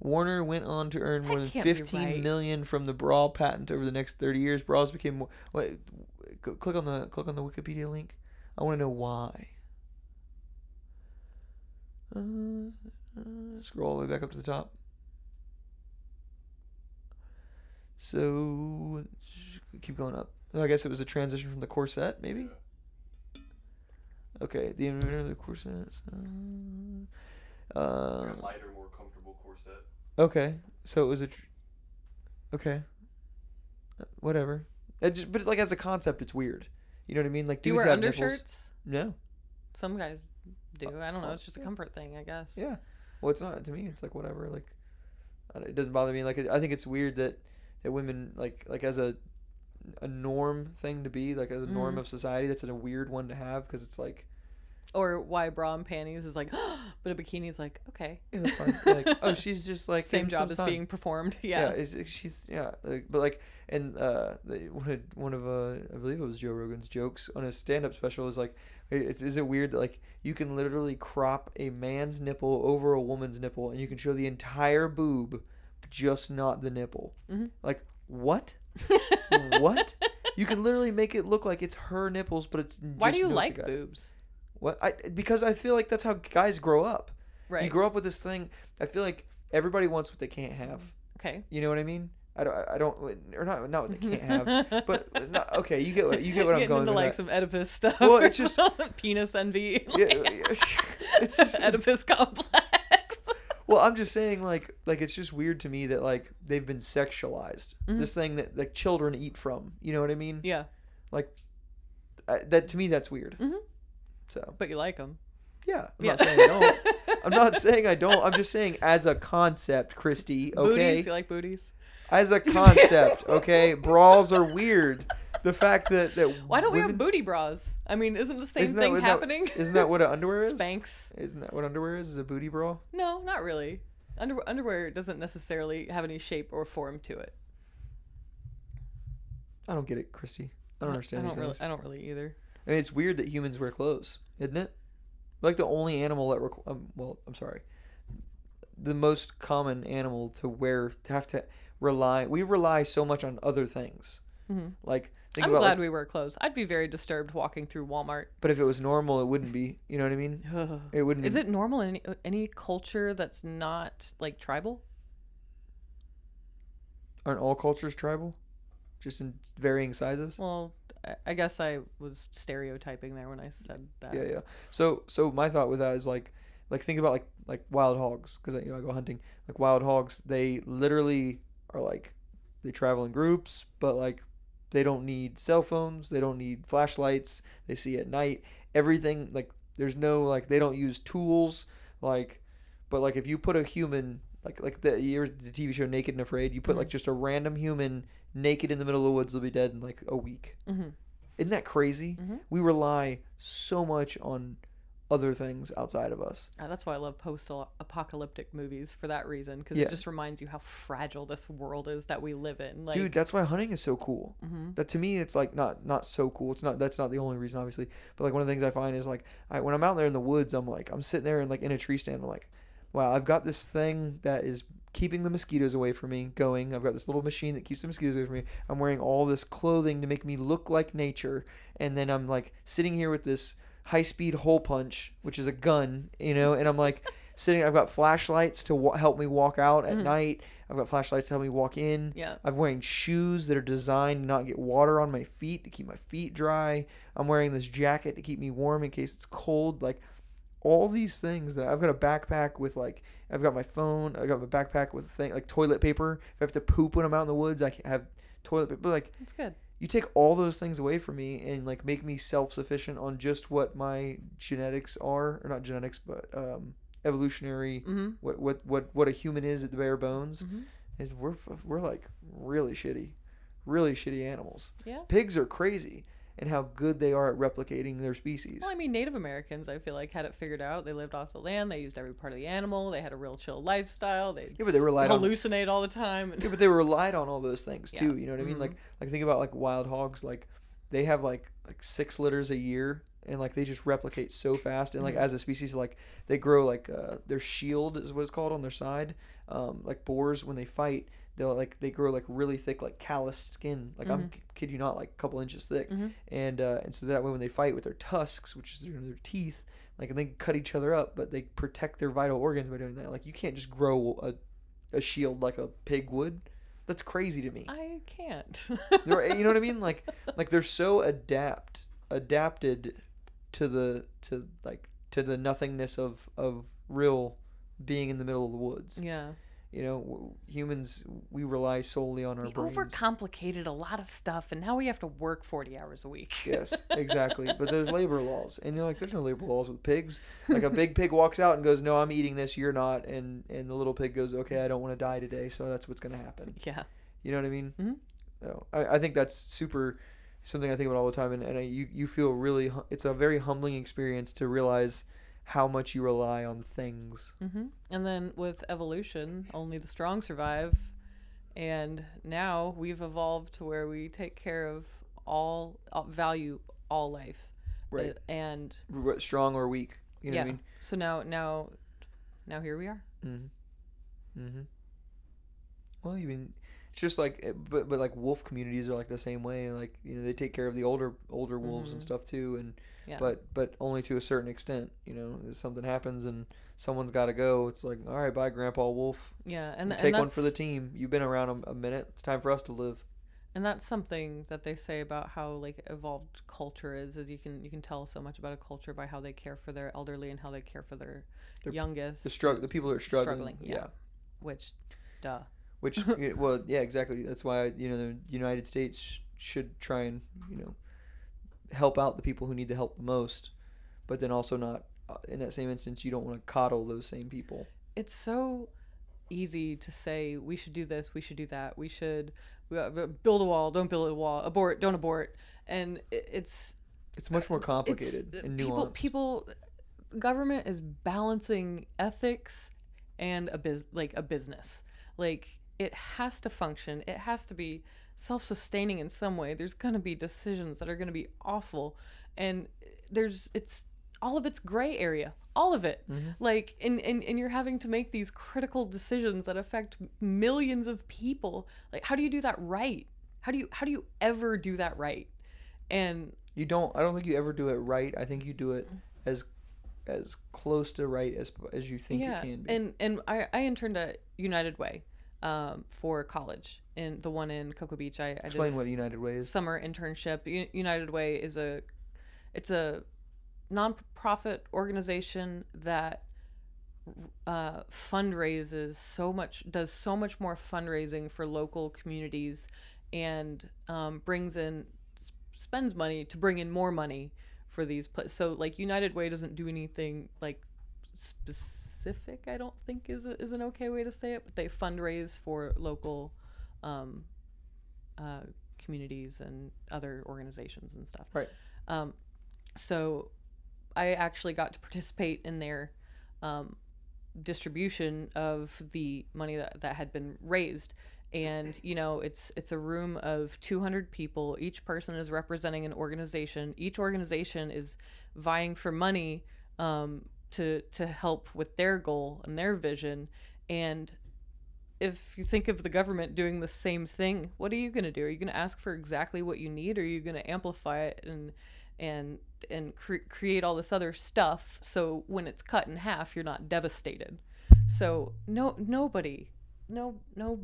Warner went on to earn more than can't be fifteen million right. from the brawl patent over the next 30 years. Brawls became more. Wait, go, click on the click on the Wikipedia link. I want to know why. Uh, uh, scroll all the way back up to the top. So keep going up. I guess it was a transition from the corset, maybe. Okay, the inventor of the corset. Uh, uh, a lighter, more comfortable corset. Okay, so it was a. Tr- okay. Uh, Whatever. It just, but like as a concept, it's weird. You know what I mean? Like do you dudes wear have nipples. undershirts? No. Some guys do. I don't know. It's just a comfort thing, I guess. Yeah. Well, it's not to me. It's like whatever. Like, it doesn't bother me. Like, I think it's weird that that women like like as a a norm thing to be like as a norm Mhm. of society. That's a weird one to have because it's like Or why bra and panties is like, but a bikini is like, okay. like oh, she's just like Same job as sun. being performed. Yeah, Yeah. it's, she's yeah, like, but like, and uh, the, one of one of uh, I believe it was Joe Rogan's jokes on his stand-up special is like, it's, is it weird that like you can literally crop a man's nipple over a woman's nipple and you can show the entire boob, just not the nipple? Mhm. Like what? what? You can literally make it look like it's her nipples, but it's Why do you like boobs? What? I because I feel like that's how guys grow up. Right. You grow up with this thing. I feel like everybody wants what they can't have. okay. You know what I mean? I don't. I don't. Or not. Not what they can't have. But not, okay, you get what you get what I'm going into like that. some Oedipus stuff. Well, it's just- penis envy. Yeah, like, yeah, it's just, Oedipus complex. well, I'm just saying, like, like it's just weird to me that like they've been sexualized. Mhm. This thing that like children eat from. You know what I mean? yeah, I, that to me, that's weird. Mhm. So but you like them. yeah, I'm Yeah. not saying I don't. I'm not saying I don't. I'm just saying as a concept, Christy. Okay. Booties. You like booties? As a concept, okay. Brawls are weird. The fact that that Why don't we have booty bras? I mean, isn't the same Isn't that thing that- happening? Isn't that what an underwear is? Spanx? Isn't that what underwear is? Is a booty bra? No, not really. Under- underwear doesn't necessarily have any shape or form to it. I don't get it, Christy. I don't understand I don't really. things. I don't really either. I mean, it's weird that humans wear clothes, isn't it? We're like the only animal that requ- um, well, I'm sorry, the most common animal to wear to have to rely. We rely so much on other things. Mhm. Like think I'm about glad like, we wear clothes. I'd be very disturbed walking through Walmart. but if it was normal, it wouldn't be. You know what I mean? It wouldn't. Is it normal in any, any culture that's not like tribal? Aren't all cultures tribal? Just in varying sizes. Well, I- guess I was stereotyping there when I said that. Yeah, yeah. So, so my thought with that is like, like think about like like wild hogs because you know I go hunting. Like wild hogs, they literally are like, they travel in groups, but like, they don't need cell phones. They don't need flashlights. They see at night. Everything like there's no like they don't use tools. Like, but like if you put a human like like the the TV show Naked and Afraid, you put like just a random human naked in the middle of the woods, they'll be dead in like a week. hmm Isn't that crazy? Mhm. We rely so much on other things outside of us. Uh, that's why I love post-apocalyptic movies for that reason, because Yeah. it just reminds you how fragile this world is that we live in. Like, Dude, that's why hunting is so cool. mhm. That to me, it's like not not so cool. It's not that's not the only reason, obviously. But like one of the things I find is like I, when I'm out there in the woods, I'm like I'm sitting there and like in a tree stand. I'm like, wow, I've got this thing that is keeping the mosquitoes away from me going. I've got this little machine that keeps the mosquitoes away from me. I'm wearing all this clothing to make me look like nature, and then I'm like sitting here with this high speed hole punch, which is a gun, you know, and I'm like sitting. I've got flashlights to wa- help me walk out at Mhm. night. I've got flashlights to help me walk in. yeah, I'm wearing shoes that are designed to not get water on my feet to keep my feet dry. I'm wearing this jacket to keep me warm in case it's cold. Like all these things that I've got a backpack with like I've got my phone. I've got my backpack with a thing like toilet paper. If I have to poop when I'm out in the woods, I have toilet paper. But like it's good. you take all those things away from me and like make me self sufficient on just what my genetics are, or not genetics, but um, evolutionary Mm-hmm. what what what what a human is at the bare bones Mhm. is we're we're like really shitty, really shitty animals. Yeah. Pigs are crazy and how good they are at replicating their species. Well, I mean, Native Americans, I feel like, had it figured out. They lived off the land. They used every part of the animal. They had a real chill lifestyle. They yeah, but they relied on hallucinate all the time. yeah, but they relied on all those things Yeah. too. You know what I mean? Mhm. Like like think about like wild hogs. Like they have like like six litters a year, and like they just replicate so fast. And like Mhm. as a species, like they grow like uh, their shield is what it's called on their side. Um, like boars when they fight, they'll like they grow like really thick like callous skin. Like I'm Mhm. kid you not, like a couple inches thick. Mhm. And uh, and so that way when they fight with their tusks, which is their, their teeth. Like and they cut each other up, but they protect their vital organs by doing that. Like you can't just grow a, a shield like a pig would. That's crazy to me. I can't. You know what I mean? Like like they're so adapt adapted to the to like to the nothingness of of real being in the middle of the woods. yeah. You know, humans we rely solely on our We brains. overcomplicated a lot of stuff, and now we have to work 40 hours a week. yes, exactly. But there's labor laws, and you're like, there's no labor laws with pigs. Like a big pig walks out and goes, "No, I'm eating this. You're not." And and the little pig goes, "Okay, I don't want to die today, so that's what's gonna happen." Yeah. You know what I mean? mm-hmm. So I, I think that's super something I think about all the time, and, and I, you you feel really it's a very humbling experience to realize how much you rely on things. hmm And then with evolution, only the strong survive. And now we've evolved to where we take care of all, uh, value all life. Right. Uh, and R- strong or weak. You know yeah. what I mean? So now, now, now here we are. Mm-hmm. Mm-hmm. Well, even it's just like, eh, but but like wolf communities are like the same way. Like you know, they take care of the older older wolves and Mhm. stuff too, and Yeah. but but only to a certain extent. You know, if something happens and someone's got to go, it's like, all right, bye, Grandpa Wolf. yeah. And, and take one for the team. You've been around a, a minute. It's time for us to live. and that's something that they say about how like evolved culture is is you can you can tell so much about a culture by how they care for their elderly and how they care for their Their- youngest The struggle, the people that are struggling. struggling, yeah. yeah. which duh Which, well, yeah, exactly. That's why you know the United States should try and you know help out the people who need the help the most, but then also not uh, in that same instance you don't want to coddle those same people. it's so easy to say we should do this we should do that we should uh, build a wall don't build a wall abort don't abort. And it's It's much more complicated uh, and people people government is balancing ethics and a biz like a business. Like it has to function it has to be self-sustaining in some way there's going to be decisions that are going to be awful and there's it's all of it's gray area all of it Mhm. like and, and and you're having to make these critical decisions that affect millions of people like how do you do that right how do you how do you ever do that right and You don't. I don't think you ever do it right. I think you do it as as close to right as as you think yeah it can be. and and i i interned at united way um for college in the one in cocoa beach i, I Explain did what United Way is. summer internship U- united way is a it's a non-profit organization that uh, fundraises so much does so much more fundraising for local communities and um, brings in spends money to bring in more money for these places so like united way doesn't do anything like specific i don't think is, a, is an okay way to say it but they fundraise for local um, uh, communities and other organizations and stuff Right. um, so I actually got to participate in their um, distribution of the money that, that had been raised. And you know, it's it's a room of 200 people. Each person is representing an organization. Each organization is vying for money um, to to help with their goal and their vision. And if you think of the government doing the same thing, what are you going to do? Are you going to ask for exactly what you need, or are you going to amplify it and and and cre- create all this other stuff so when it's cut in half, you're not devastated? So no, nobody, no, no.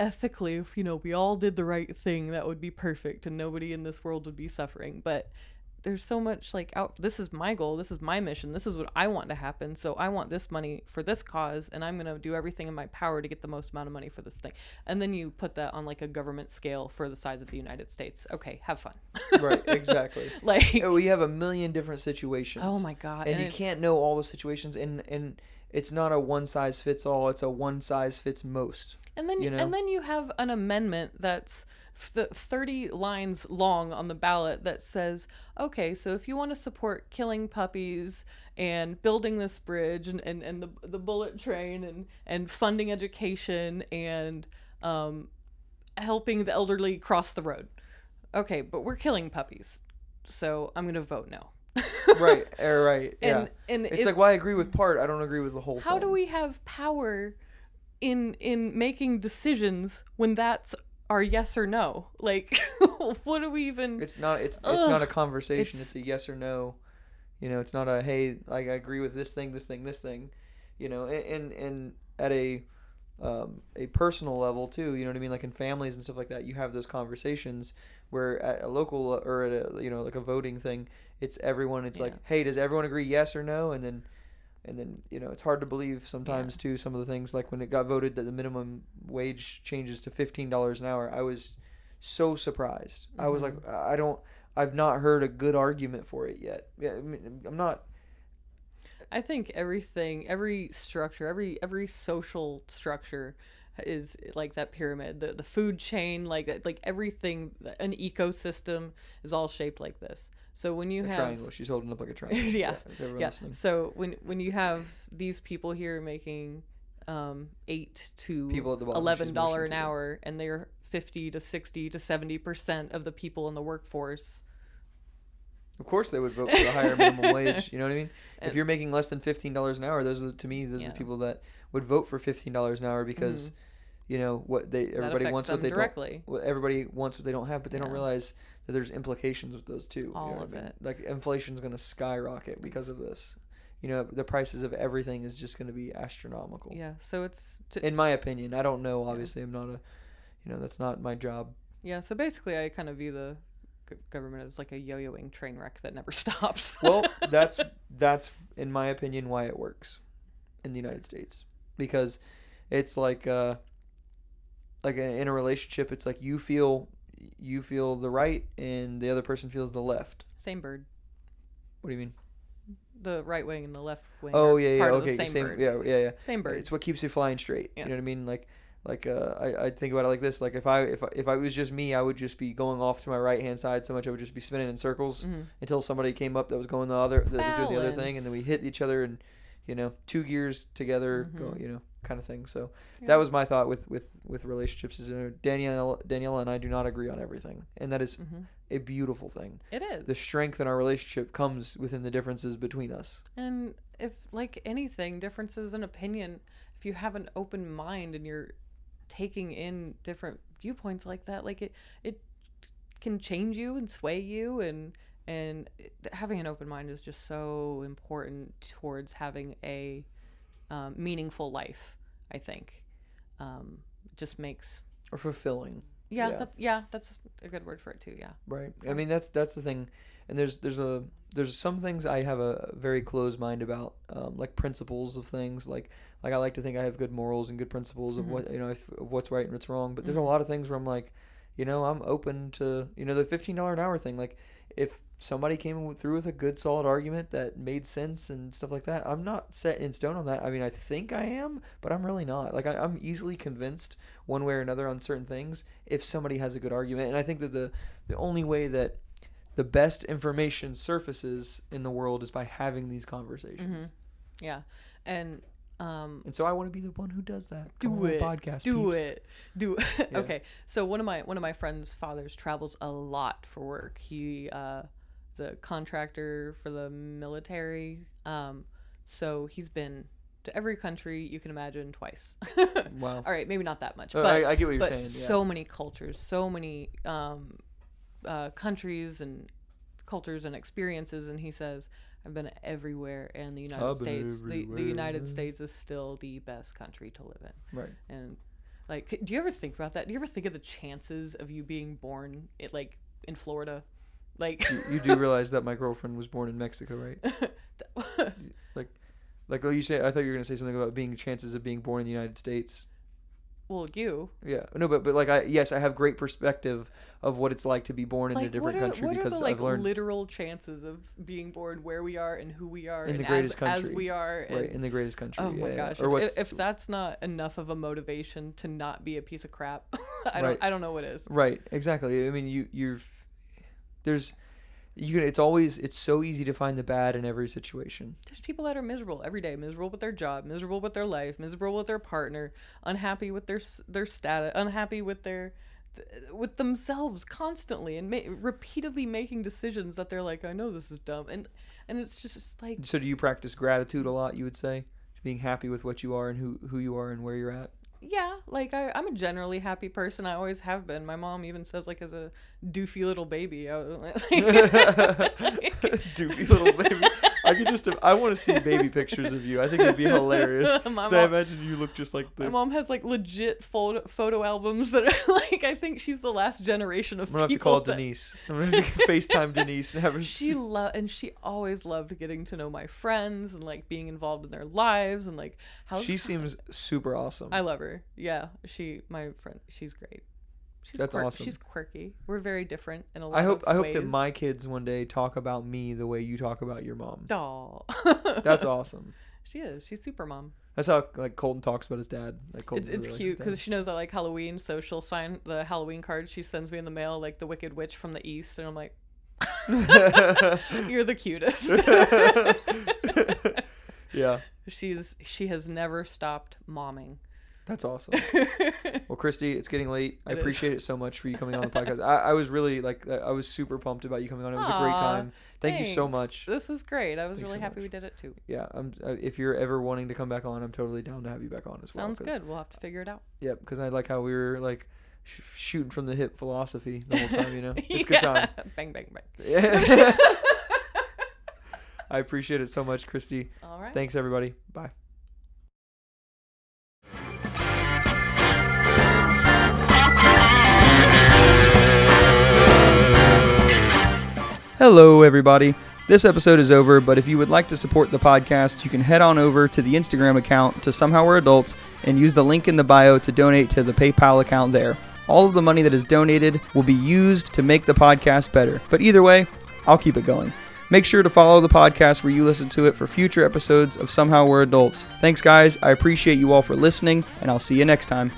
Ethically, if you know we all did the right thing, that would be perfect, and nobody in this world would be suffering. But there's so much like out this is my goal this is my mission this is what i want to happen so i want this money for this cause and i'm going to do everything in my power to get the most amount of money for this thing and then you put that on like a government scale for the size of the united states okay have fun right, exactly. like oh, we have a million different situations. oh my god and, you can't know all the situations, and and it's not a one size fits all. It's a one size fits most. And then you know? and then you have an amendment that's the 30 lines long on the ballot that says, okay, so if you want to support killing puppies and building this bridge and, and, and the, the bullet train and, and funding education and um, helping the elderly cross the road. Okay, but we're killing puppies. So I'm going to vote no. right, eh, right. Yeah. And, and it's if- like, well, I agree with part. I don't agree with the whole. Thing. How do we have power in in making decisions when that's our yes or no like what do we even It's not. It's it's not a conversation. It's, it's- a yes or no. You know, it's not a hey, like I agree with this thing, this thing, this thing. You know, and and, and at a um, a personal level too. You know what I mean? Like in families and stuff like that, you have those conversations where at a local or at a you know like a voting thing, it's everyone. It's like, hey, does everyone agree yes or no? And then and then you know it's hard to believe sometimes too some of the things like when it got voted that the minimum wage changes to fifteen dollars an hour. I was so surprised. I was like, mm-hmm. I don't. I've not heard a good argument for it yet. Yeah, I mean, I'm not. i think everything every structure every every social structure is like that pyramid the, the food chain like like everything an ecosystem is all shaped like this so when you A have triangle. She's holding up like a triangle. Yeah, everyone yeah. So when when you have these people here making um, eight to People bottom, eleven dollar an motioning to them. hour, and they're fifty to sixty to seventy percent of the people in the workforce. Of course, they would vote for the higher minimum wage. You know what I mean? And- if you're making less than fifteen dollars an hour, those are to me those are the people that would vote for fifteen dollars an hour because, you know, what they everybody wants what they directly. don't. Everybody wants what they don't have, but they don't realize that there's implications with those too. you know All I of mean? it. Like inflation's going to skyrocket because of this. You know, the prices of everything is just going to be astronomical. Yeah. So it's to, In my opinion, I don't know. Obviously, I'm not a, you know, that's not my job. yeah. So basically, I kind of view the government as like a yo-yoing train wreck that never stops. Well, that's that's in my opinion why it works in the United States because it's like uh like a, in a relationship it's like you feel you feel the right and the other person feels the left. same bird. What do you mean? The right wing and the left wing. Oh yeah, yeah, okay, the same, bird. yeah, yeah, yeah. Same bird. It's what keeps you flying straight. Yeah. You know what I mean? Like like uh, I I think about it like this. Like if I if I, if I was just me, I would just be going off to my right hand side so much I would just be spinning in circles Mhm. until somebody came up that was going the other that was doing the other thing, and then we hit each other and you know two gears together, go Mhm. you know kind of thing. So Yeah. that was my thought with with with relationships. Is you know, Danielle Daniela and I do not agree on everything, and that is Mhm. a beautiful thing. It is. The strength in our relationship comes within the differences between us. And if, like anything, differences in opinion, if you have an open mind and you're taking in different viewpoints like that, like it, it can change you and sway you, and and having an open mind is just so important towards having a um, meaningful life. I think, um, just makes Or fulfilling. yeah, Yeah. That, yeah, that's a good word for it too. Yeah, Right. I mean that's that's the thing, and there's there's a there's some things I have a very closed mind about, um, like principles of things. Like like I like to think I have good morals and good principles of Mhm. what you know if, of what's right and what's wrong. But there's a Mhm. lot of things where I'm like, you know, I'm open to you know the fifteen dollar an hour thing. Like if somebody came through with a good solid argument that made sense and stuff like that, I'm not set in stone on that. I mean, I think I am, but I'm really not. Like I, I'm easily convinced one way or another on certain things if somebody has a good argument, and I think that the the only way that the best information surfaces in the world is by having these conversations. yeah, and um, And so I want to be the one who does that. do it podcast. do peeps. it do it Yeah. okay so one of my one of my friends fathers travels a lot for work he uh a contractor for the military um so he's been to every country you can imagine twice Wow. all right maybe not that much Uh, but I, I get what you're saying. Yeah. so many cultures so many um uh countries and cultures and experiences and he says i've been everywhere and the united states the, the united states is still the best country to live in right. and like, do you ever think about that? Do you ever think of the chances of you being born it like in Florida Like, You, you do realize that my girlfriend was born in Mexico, right? Like like oh, you say, I thought you were gonna say something about being chances of being born in the United States. well, you. Yeah, no, but but like I yes, I have great perspective of what it's like to be born in a different are, country because the like I've learned literal chances of being born where we are and who we are In and the greatest as, as we are? And, right in the greatest country. Oh my gosh! yeah. Or if- if, that's not enough of a motivation to not be a piece of crap, I don't. I don't know what is. right exactly. I mean, you you're there's you can it's always it's so easy to find the bad in every situation. There's people that are miserable every day, miserable with their job, miserable with their life, miserable with their partner, unhappy with their their status, unhappy with their with themselves constantly and ma- repeatedly making decisions that they're like, I know this is dumb, and and it's just like So do you practice gratitude a lot? You would say being happy with what you are and who who you are and where you're at. Yeah, like I, I'm a generally happy person. I always have been. My mom even says like as a doofy little baby, I was like, Doofy little baby. I could just I want to see baby pictures of you. I think it'd be hilarious. My 'Cause I imagine you look just like the. My mom has like legit photo photo albums that are like I think she's the last generation of I'm gonna have to call that Denise. I'm gonna FaceTime Denise and have her. she love and she always loved getting to know my friends and like being involved in their lives and like how She seems super awesome. I love her. Yeah, she my friend. She's great. She's That's awesome. She's quirky. We're very different in a lot I hope I hope that my kids one day talk about me the way you talk about your mom. Doll. That's awesome. She is. She's super mom. That's how like Colton talks about his dad. Like Colton It's it's cute because she knows I like Halloween, so she'll sign the Halloween card she sends me in the mail, like the Wicked Witch from the East, and I'm like, "You're the cutest." yeah, She's she has never stopped momming. That's awesome. Well, Christy, it's getting late. I It is. appreciate it so much for you coming on the podcast. I, I was really like uh, I was super pumped about you coming on. It was a great time. Thank you so much. This is great. I was Thanks really so happy much. we did it too. Yeah, I'm, uh, if you're ever wanting to come back on, I'm totally down to have you back on as well. Sounds good. We'll have to figure it out. Yeah, because I like how we were like sh- shooting from the hip philosophy the whole time. You know, it's a good time. bang bang bang. Yeah. I appreciate it so much, Christy. All right. Thanks, everybody. Bye. Hello, everybody. This episode is over, but if you would like to support the podcast, you can head on over to the Instagram account to Somehow We're Adults and use the link in the bio to donate to the PayPal account there. All of the money that is donated will be used to make the podcast better. But either way, I'll keep it going. Make sure to follow the podcast where you listen to it for future episodes of Somehow We're Adults. Thanks, guys. I appreciate you all for listening, and I'll see you next time.